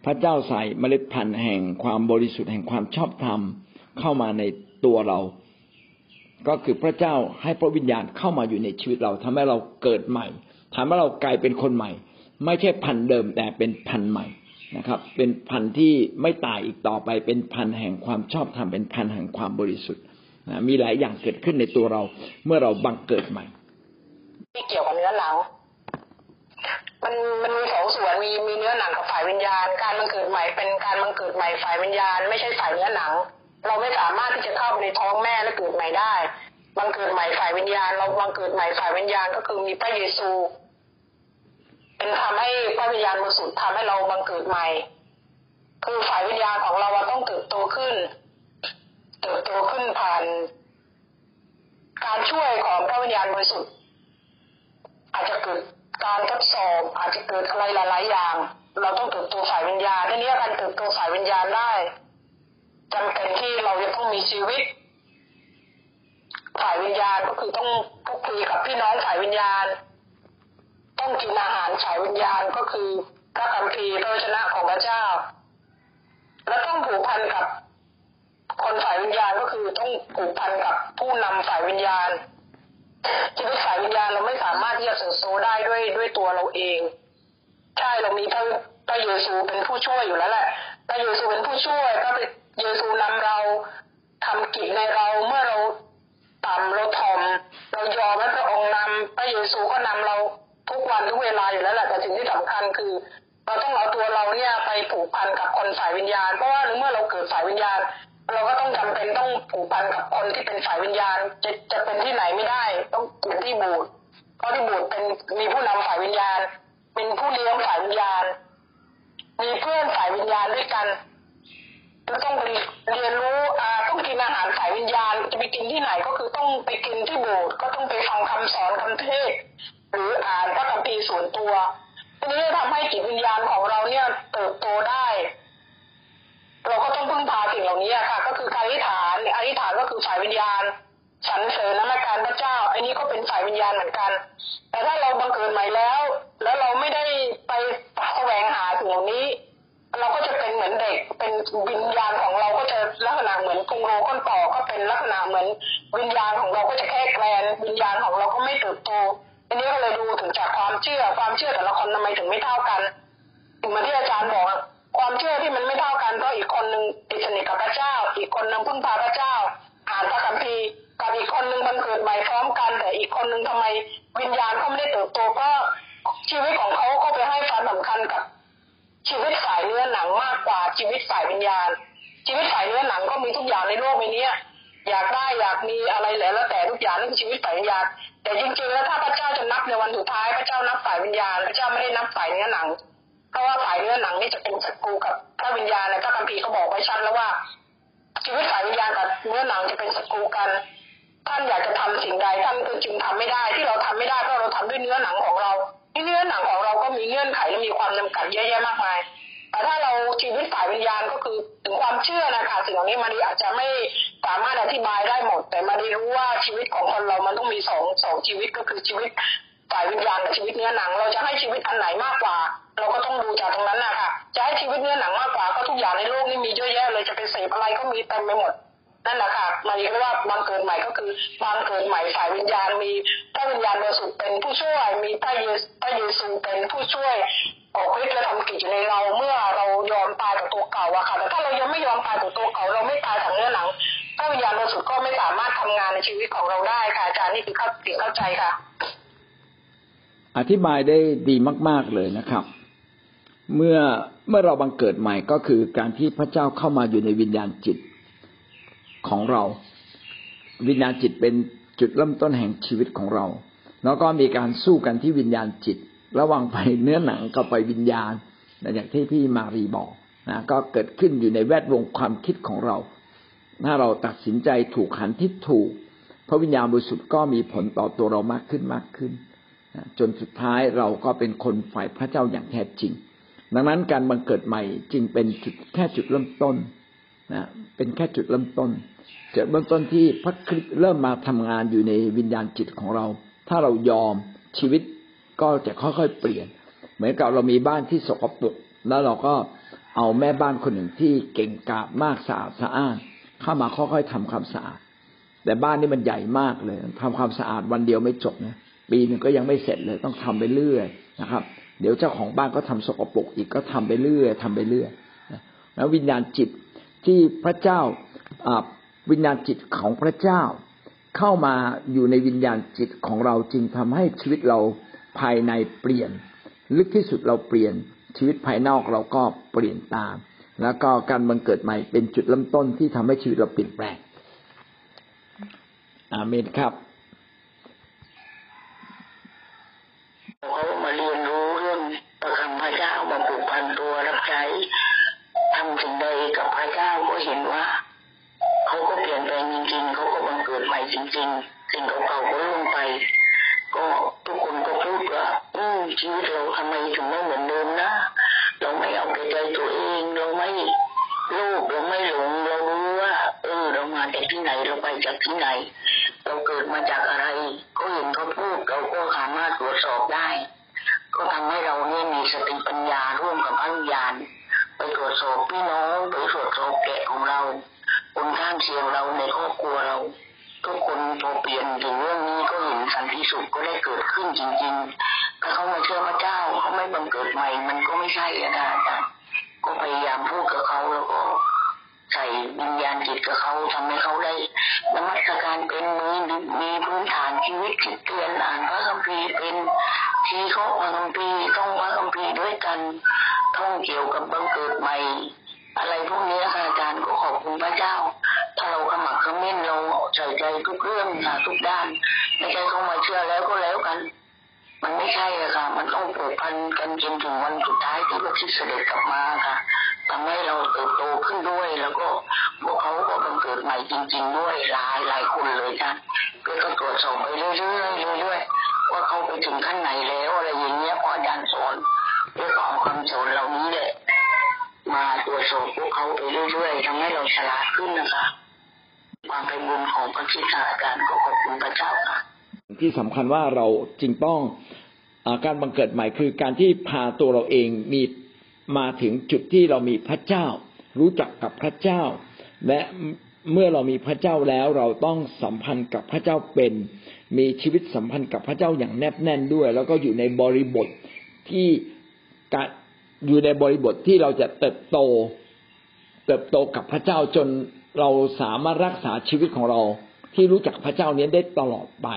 พระเจ้าใส่เมล็ดพันธุ์แห่งความบริสุทธิ์แห่งความชอบธรรมเข้ามาใน ตัวเรา ก็คือพระเจ้าให้พระวิญญาณเข้ามาอยู่ในชีวิตเราทำให้เราเกิดใหม่ทำให้เรากลายเป็นคนใหม่ ไม่ใช่พันเดิมแต่เป็นพันใหม่นะครับ เป็นพันที่ไม่ตายอีกต่อไป เป็นพันแห่งความชอบธรรมเป็นพันแห่งความบริสุทธิ์นะมีหลายอย่างเกิดขึ้นในตัวเรา เมื่อเราบังเกิดใหม่ที่เกี่ยวกับเนื้อหนังมันมันมีสองส่วนมีมีเนื้อหนังกับฝ่ายวิญญาณ การบังเกิดใหม่เป็นการบังเกิดใหม่ฝ่ายวิญญาณ ไม่ใช่ฝ่ายเนื้อหนัง เราไม่สามารถที่จะเข้าไปในท้องแม่และเกิดใหม่ได้บังเกิดใหม่ฝ่ายวิญญาณ เราบังเกิดใหม่ฝ่ายวิญญาณก็คือมีพระเยซูเป็นทำให้พระวิญญาณบริสุทธิ์ทำให้เราบังเกิดใหม่ คือฝ่ายวิญญาณของเราต้องเติบโตขึ้น เติบโตขึ้นผ่าน การช่วยของพระวิญญาณบริสุทธิ์อาจจะเกิดการทดสอบอาจจะเกิดอะไรหลาย ๆ อย่าง เราต้องเติบโตฝ่ายวิญญาณทีนี้การเติบโตฝ่ายวิญญาณได้ จำเป็นที่เราจะต้องมีชีวิต ฝ่ายวิญญาณก็คือต้องพูดคุยกับพี่น้องฝ่ายวิญญาณ ต้องกินอาหารฝ่ายวิญญาณก็คือพระคัมภีร์พระวจนะของพระเจ้า และต้องผูกพันกับ คนฝ่ายวิญญาณก็คือต้องผูกพันกับผู้นำฝ่ายวิญญาณชีวิตฝ่ายวิญญาณเราไม่สามารถที่จะเติบโตได้ด้วยด้วยตัวเราเอง ใช่เรามีพระพระเยซูเป็นผู้ช่วยอยู่แล้วแหละพระเยซูเป็นผู้ช่วยก็เป็น เยซูนำเราทำกิจในเราเมื่อเราต่ำเราถ่อม เรายอมให้พระองค์นำพระเยซูก็นำเราทุกวันทุกเวลาอยู่แล้วแหละแต่ถึงำคัญคือ เราต้องเอาตัวเราเนี่ยไปผูกพันกับคนฝ่ายวิญญาณ เพราะว่าเมื่อเราเกิดฝ่ายวิญญาณ เราก็ต้องจำเป็นต้องผูกพันกับคนที่เป็นฝ่ายวิญญาณ จะจะเป็นที่ไหนไม่ได้ ต้องอยู่ที่บูตเพราะที่บูตเป็นมีผู้นำฝ่ายวิญญาณ เป็นผู้เลี้ยงฝ่ายวิญญาณ มีเพื่อนฝ่ายวิญญาณด้วยกัน แล้วต้องไปเรียนรู้ต้องกินอาหารฝ่ายวิญญาณ จะไปกินที่ไหนก็คือต้องไปกินที่โบสถ์ก็ต้องไปฟังคำสอนคำเทศหรืออ่านพระคัมภีร์ส่วนตัวทีนี้ทำให้จิตวิญญาณของเราเนี่ยเติบโตได้ เราก็ต้องพึ่งพาสิ่งเหล่านี้ค่ะ ก็คือการอธิษฐานอธิษฐานก็คือฝ่ายวิญญาณสรรเสริญนมัสการพระเจ้าไอ้นี้ก็เป็นฝ่ายวิญญาณเหมือนกัน แต่ถ้าเราบังเกิดใหม่แล้ว แล้วเราไม่ได้ไปแสวงหาสิ่งเหล่านี้ เราก็จะเป็นเหมือนเด็ก เป็นวิญญาณของเราก็จะลักษณะเหมือนกรงโลก้นต่อก็เป็นลักษณะเหมือนวิญญาณของเราก็จะแค่แกลนวิญญาณของเราก็ไม่เติบโตอันนี้ก็เลยดูถึงจากความเชื่อความเชื่อแต่ละคนทำไมถึงไม่เท่ากันถึงมาที่อาจารย์บอกความเชื่อที่มันไม่เท่ากันเพราะอีกคนหนึ่งติดสนิทกับพระเจ้า อีกคนนึงพึ่งพาพระเจ้า อ่านพระคัมภีร์กับอีกคนหนึ่งมันเกิดใหม่พร้อมกัน แต่อีกคนหนึ่งทำไมวิญญาณเขาไม่ได้เติบโตเพราะชีวิตของเขาก็ไปให้ความสำคัญกับ ชีวิตฝ่ายเนื้อหนังมากกว่าชีวิตฝ่ายวิญญาณ ชีวิตฝ่ายเนื้อหนังก็มีทุกอย่างในโลกใบนี้อยากได้อยากมีอะไรแล้วแต่ทุกอย่างนั่นคือชีวิตฝ่ายวิญญาณ แต่จริงๆแล้วถ้าพระเจ้าจะนับในวันสุดท้ายพระเจ้านับฝ่ายวิญญาณพระเจ้าไม่ได้นับฝ่ายเนื้อหนัง เพราะว่าฝ่ายเนื้อหนังนี่จะเป็นศัตรูกับพระวิญญาณในพระคัมภีร์เขาบอกไว้ชัดแล้วว่า ชีวิตฝ่ายวิญญาณกับเนื้อหนังจะเป็นศัตรูกันท่านอยากจะทำสิ่งใดท่านก็จึงทำไม่ได้ที่เราทำไม่ได้เพราะเราทำด้วยเนื้อหนังของเรา ที่เนื้อหนังของเราก็มีเงื่อนไขและมีความจำกัดเยอะแยะมากมายแต่ถ้าเราชีวิตฝ่ายวิญญาณก็คือถึงความเชื่อนะคะสิ่งเหล่านี้มันอาจจะไม่สามารถอธิบายได้หมด แต่มาได้รู้ว่าชีวิตของคนเรามันต้องมีสองสองชีวิตก็คือชีวิตฝ่ายวิญญาณกับชีวิตเนื้อหนัง เราจะให้ชีวิตอันไหนมากกว่า เราก็ต้องดูจากตรงนั้นนะคะจะให้ชีวิตเนื้อหนังมากกว่าก็ทุกอย่างในโลกนี้มีเยอะแยะเลยจะไปเสพอะไรก็มีเต็มไปหมด นั่นแหละค่ะมันเรียกว่าบางเกิดใหม่ก็คือบางเกิดใหม่ฝ่ายวิญญาณมีพระวิญญาณบริสุทธิ์เป็นผู้ช่วย มีพระเยซูพระเยซูเป็นผู้ช่วยออกฤทธิ์และทำกิจในเราเมื่อเรายอมตายกับตัวเก่าอะค่ะแต่ถ้าเรายังไม่ยอมตายกับตัวเก่าเราไม่ตายจากเนื้อหนังพระวิญญาณบริสุทธิ์ก็ไม่สามารถทำงานในชีวิตของเราได้ค่ะอาจารย์นี่คือเข้าสิ่งเข้าใจค่ะ อธิบายได้ดีมาก ๆเลยนะครับ เมื่อเมื่อเราบังเกิดใหม่ก็คือการที่พระเจ้าเข้ามาอยู่ในวิญญาณจิต ของเรา วิญญาณจิตเป็นจุดเริ่มต้นแห่งชีวิตของเรา แล้วก็มีการสู้กันที่วิญญาณจิต ระหว่างไปเนื้อหนังกับไปวิญญาณนะอย่างที่พี่มารีบอกนะก็เกิดขึ้นอยู่ในแวดวงความคิดของเรา ถ้าเราตัดสินใจถูกหันทิศถูก พระวิญญาณบริสุทธิ์ก็มีผลต่อตัวเรามากขึ้นมากขึ้นนะจนสุดท้ายเราก็เป็นคนฝ่ายพระเจ้าอย่างแท้จริง ดังนั้นการบังเกิดใหม่จึงเป็นจุดแค่จุดเริ่มต้น นะเป็นแค่จุดเริ่มต้นจุดเริ่มต้นที่พระคริสต์เริ่มมาทำงานอยู่ในวิญญาณจิตของเรา ถ้าเรายอมชีวิตก็จะค่อยๆเปลี่ยน เหมือนกับเรามีบ้านที่สกปรกแล้วเราก็เอาแม่บ้านคนหนึ่งที่เก่งกาจมากสะอาดสะอ้านเข้ามาค่อยๆทำความสะอาด แต่บ้านนี่มันใหญ่มากเลยทำความสะอาดวันเดียวไม่จบนะปีหนึ่งก็ยังไม่เสร็จเลย ต้องทำไปเรื่อยนะครับ เดี๋ยวเจ้าของบ้านก็ทำสกปรกอีกก็ทำไปเรื่อยทำไปเรื่อยแล้ววิญญาณจิต ที่พระเจ้าวิญญาณจิตของพระเจ้า เข้ามาอยู่ในวิญญาณจิตของเราจึงทำให้ชีวิตเราภายในเปลี่ยน ลึกที่สุดเราเปลี่ยนชีวิตภายนอกเราก็เปลี่ยนตาม แล้วก็การบังเกิดใหม่เป็นจุดเริ่มต้นที่ทำให้ชีวิตเราเปลี่ยนแปลงอาเมนครับ ริงๆสิ่งเก่าๆก็ล่วงไป ก็ทุกคนก็พูดว่าอืมชีวิตเราทำไมถึงไม่เหมือนเดิมนะ เราไม่เอาใจตัวเองเราไม่โลภเราไม่หลงเรารู้ว่า เออ เรามาจากที่ไหนเราไปจากที่ไหน เราเกิดมาจากอะไร ก็เห็นเขาพูดเราก็สามารถตรวจสอบได้ ก็ทำให้เราเนี่ยมีสติปัญญาร่วมกับพระวิญญาณไปตรวจสอบพี่น้องไปตรวจสอบแกะของเราคนข้างเคียงเราในครอบครัวเรา ทุกคนพอเปลี่ยนถึงเรื่องนี้ก็เห็นสันติสุขก็ได้เกิดขึ้นจริงๆ ถ้าเขามาเชื่อพระเจ้าเขาไม่บังเกิดใหม่ มันก็ไม่ใช่อะนะอาจารย์ก็พยายามพูดกับเขาแล้วก็ใส่วิญญาณจิตกับเขาทำให้เขาได้นมัสการเป็นมีมีพื้นฐานชีวิตคิดเตือนอ่านพระคัมภีร์เป็นทีเขาพระคัมภีร์ท่องพระคัมภีร์ด้วยกันท่องเกี่ยวกับบังเกิดใหม่ อะไรพวกนี้ค่ะอาจารย์ก็ขอบคุณพระเจ้า ขมักเขม้นเราใส่ใจทุกเรื่องนะทุกด้าน ไม่ใช่เขามาเชื่อแล้วก็แล้วกัน มันไม่ใช่อะค่ะ มันต้องผูกพันกันจนถึงวันสุดท้ายที่พระคริสต์เสด็จกลับมาค่ะทำให้เราเติบโตขึ้นด้วย แล้วก็พวกเขาก็บังเกิดใหม่จริง ๆ ด้วยหลายหลายคนเลยค่ะเพื่อก็ตรวจสอบไปเรื่อยๆเรื่อยๆว่าเขาไปถึงขั้นไหนแล้วอะไรอย่างเงี้ยพออาจารย์สอนเพื่อก็เอาคำสอนเหล่านี้แหละมาตรวจสอบพวกเขาไปเรื่อยๆทำให้เราฉลาดขึ้นนะคะ ความเป็นบุญของพระคริสาจารก็ขอบคุณพระเจ้าค่ะที่สำคัญว่าเราจึงต้องอการบังเกิดใหม่คือการที่พาตัวเราเองมีมาถึงจุดที่เรามีพระเจ้า รู้จักกับพระเจ้า และเมื่อเรามีพระเจ้าแล้วเราต้องสัมพันธ์กับพระเจ้าเป็น มีชีวิตสัมพันธ์กับพระเจ้าอย่างแนบแน่นด้วย แล้วก็อยู่ในบริบทที่การอยู่ในบริบทที่เราจะเติบโต เติบโตกับพระเจ้าจน เราสามารถรักษาชีวิตของเราที่รู้จักพระเจ้านี้ได้ตลอดไป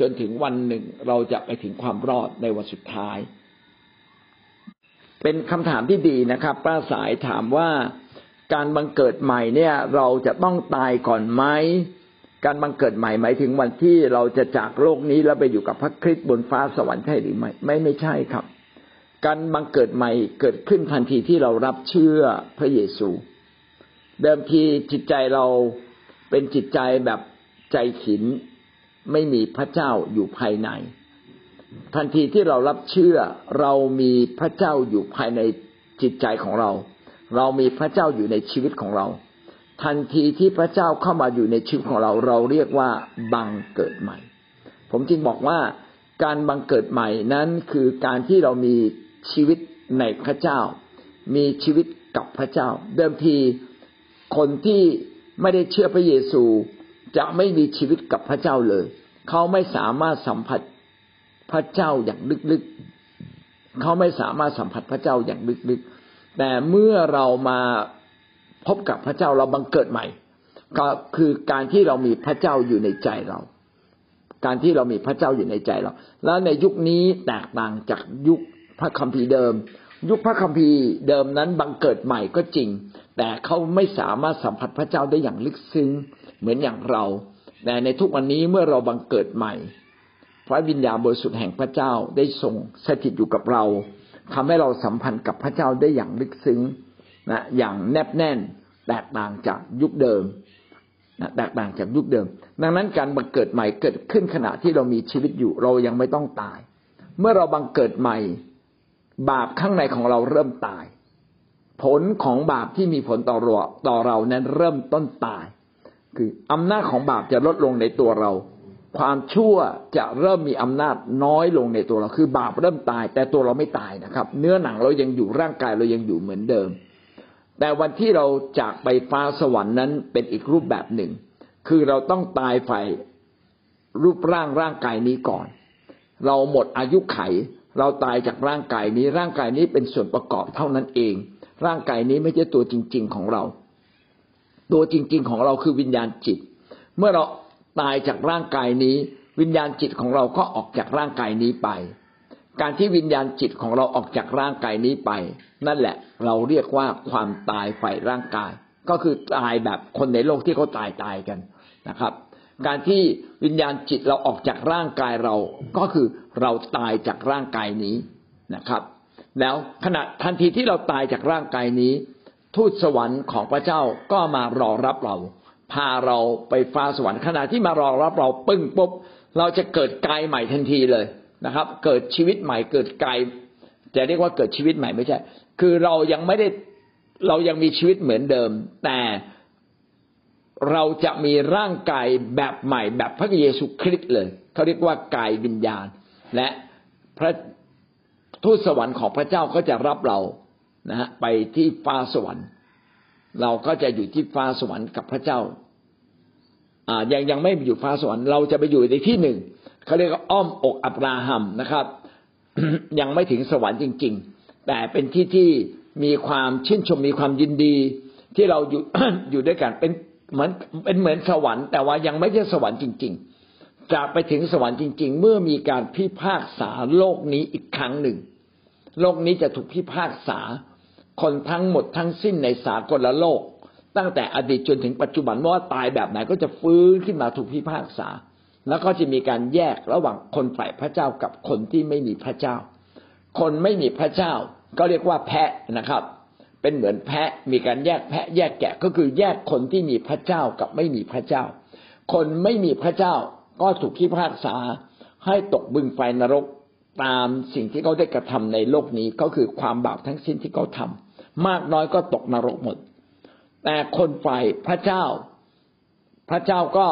จนถึงวันหนึ่งเราจะไปถึงความรอดในวันสุดท้าย เป็นคำถามที่ดีนะครับ ป้าสายถามว่าการบังเกิดใหม่เนี่ย เราจะต้องตายก่อนไหมการบังเกิดใหม่หมายถึงวันที่เราจะจากโลกนี้แล้วไปอยู่กับพระคริสต์บนฟ้าสวรรค์ใช่หรือไม่ไม่ไม่ใช่ครับ การบังเกิดใหม่เกิดขึ้นทันทีที่เรารับเชื่อพระเยซู เดิมทีจิตใจเราเป็นจิตใจแบบใจขินไม่มีพระเจ้าอยู่ภายใน ทันทีที่เรารับเชื่อเรามีพระเจ้าอยู่ภายในจิตใจของเรา เรามีพระเจ้าอยู่ในชีวิตของเรา ทันทีที่พระเจ้าเข้ามาอยู่ในชีวิตของเรา เราเรียกว่าบังเกิดใหม่ ผมจึงบอกว่าการบังเกิดใหม่นั้นคือการที่เรามีชีวิตในพระเจ้า มีชีวิตกับพระเจ้า เดิมที คนที่ไม่ได้เชื่อพระเยซูจะไม่มีชีวิตกับพระเจ้าเลย เขาไม่สามารถสัมผัสพระเจ้าอย่างลึกๆ เขาไม่สามารถสัมผัสพระเจ้าอย่างลึกๆ แต่เมื่อเรามาพบกับพระเจ้าเราบังเกิดใหม่ ก็คือการที่เรามีพระเจ้าอยู่ในใจเรา การที่เรามีพระเจ้าอยู่ในใจเรา แล้วในยุคนี้แตกต่างจากยุคพระคัมภีร์เดิม ยุคพระคัมภีร์เดิมนั้นบังเกิดใหม่ก็จริง แต่เขาไม่สามารถสัมผัสพระเจ้าได้อย่างลึกซึ้งเหมือนอย่างเรา แต่ในทุกวันนี้เมื่อเราบังเกิดใหม่ พระวิญญาณบริสุทธิ์แห่งพระเจ้าได้ทรงสถิตอยู่กับเราทำให้เราสัมพันธ์กับพระเจ้าได้อย่างลึกซึ้งนะอย่างแนบแน่นแตกต่างจากยุคเดิมนะแตกต่างจากยุคเดิม ดังนั้นการบังเกิดใหม่เกิดขึ้นขณะที่เรามีชีวิตอยู่เรายังไม่ต้องตาย เมื่อเราบังเกิดใหม่ บาปข้างในของเราเริ่มตาย ผลของบาปที่มีผลต่อเราต่อเรานั้นเริ่มต้นตาย คืออำนาจของบาปจะลดลงในตัวเรา ความชั่วจะเริ่มมีอำนาจน้อยลงในตัวเรา คือบาปเริ่มตาย แต่ตัวเราไม่ตายนะครับ เนื้อหนังเรายังอยู่ร่างกายเรายังอยู่เหมือนเดิม แต่วันที่เราจากไปฟ้าสวรรค์นั้นเป็นอีกรูปแบบหนึ่ง คือเราต้องตายฝ่ายรูปร่างร่างกายนี้ก่อน เราหมดอายุไข เราตายจากร่างกายนี้ ร่างกายนี้เป็นส่วนประกอบเท่านั้นเอง ร่างกายนี้ไม่ใช่ตัวจริง ๆของเรา ตัวจริง ๆ ของเราคือวิญญาณจิต เมื่อเราตายจากร่างกายนี้ วิญญาณจิตของเราก็ออกจากร่างกายนี้ไป การที่วิญญาณจิตของเราออกจากร่างกายนี้ไป นั่นแหละเราเรียกว่าความตายฝ่ายร่างกาย ก็คือตายแบบคนในโลกที่เขาตายตายกันนะครับ การที่วิญญาณจิตเราออกจากร่างกายเราก็คือเราตายจากร่างกายนี้นะครับ แล้วขณะทันทีที่เราตายจากร่างกายนี้ ทูตสวรรค์ของพระเจ้าก็มารอรับเรา พาเราไปฟ้าสวรรค์ขณะที่มารอรับเราปึ้งปุ๊บเราจะเกิดกายใหม่ทันทีเลยนะครับ เกิดชีวิตใหม่เกิดกายจะเรียกว่าเกิดชีวิตใหม่ไม่ใช่ คือเรายังไม่ได้เรายังมีชีวิตเหมือนเดิม แต่เราจะมีร่างกายแบบใหม่แบบพระเยซูคริสต์เลยเขาเรียกว่ากายวิญญาณ และพระ ทูตสวรรค์ของพระเจ้าก็จะรับเรานะฮะไปที่ฟ้าสวรรค์ เราก็จะอยู่ที่ฟ้าสวรรค์กับพระเจ้า อ่ายังยังไม่อยู่ฟ้าสวรรค์เราจะไปอยู่ในที่หนึ่งเขาเรียกว่าอ้อมอกอับราฮัมนะครับ ยังไม่ถึงสวรรค์จริง ๆ แต่เป็นที่ที่มีความชื่นชมมีความยินดี ที่เราอยู่อยู่ด้วยกันเป็นเหมือนเป็นเหมือนสวรรค์แต่ว่ายังไม่ใช่สวรรค์จริง ๆ จะไปถึงสวรรค์จริง ๆ เมื่อมีการพิพากษาโลกนี้อีกครั้งหนึ่ง โลกนี้จะถูกพิพากษา คนทั้งหมดทั้งสิ้นในสากลโลก ตั้งแต่อดีตจนถึงปัจจุบันว่าตายแบบไหนก็จะฟื้นขึ้นมาถูกพิพากษา แล้วก็จะมีการแยกระหว่างคนฝ่ายพระเจ้ากับคนที่ไม่มีพระเจ้า คนไม่มีพระเจ้าก็เรียกว่าแพะนะครับ เป็นเหมือนแพะมีการแยกแพะ แยกแกะก็คือแยกคนที่มีพระเจ้ากับไม่มีพระเจ้า คนไม่มีพระเจ้าก็ถูกพิพากษาให้ตกบึงไฟนรก ตามสิ่งที่เขาได้กระทำในโลกนี้ก็คือความบาปทั้งสิ้นที่เขาทำมากน้อยก็ตกนรกหมด แต่คนฝ่ายพระเจ้า พระเจ้าก็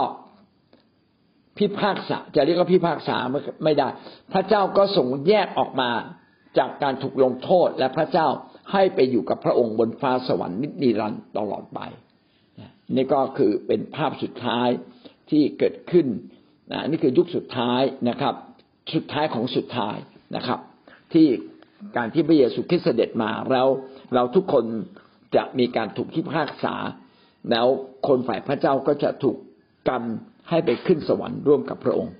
พิพากษาจะเรียกว่าพิพากษาไม่ได้ พระเจ้าก็ส่งแยกออกมาจากการถูกลงโทษและพระเจ้าให้ไปอยู่กับพระองค์บนฟ้าสวรรค์นิรันดร์ตลอดไปนี่ก็คือเป็นภาพสุดท้ายที่เกิดขึ้นนี่คือยุคสุดท้ายนะครับ สุดท้ายของสุดท้ายนะครับ ที่การที่พระเยซูคริสต์เสด็จมาแล้วเราทุกคนจะมีการถูกพิพากษา แล้วคนฝ่ายพระเจ้าก็จะถูกกันให้ไปขึ้นสวรรค์ร่วมกับพระองค์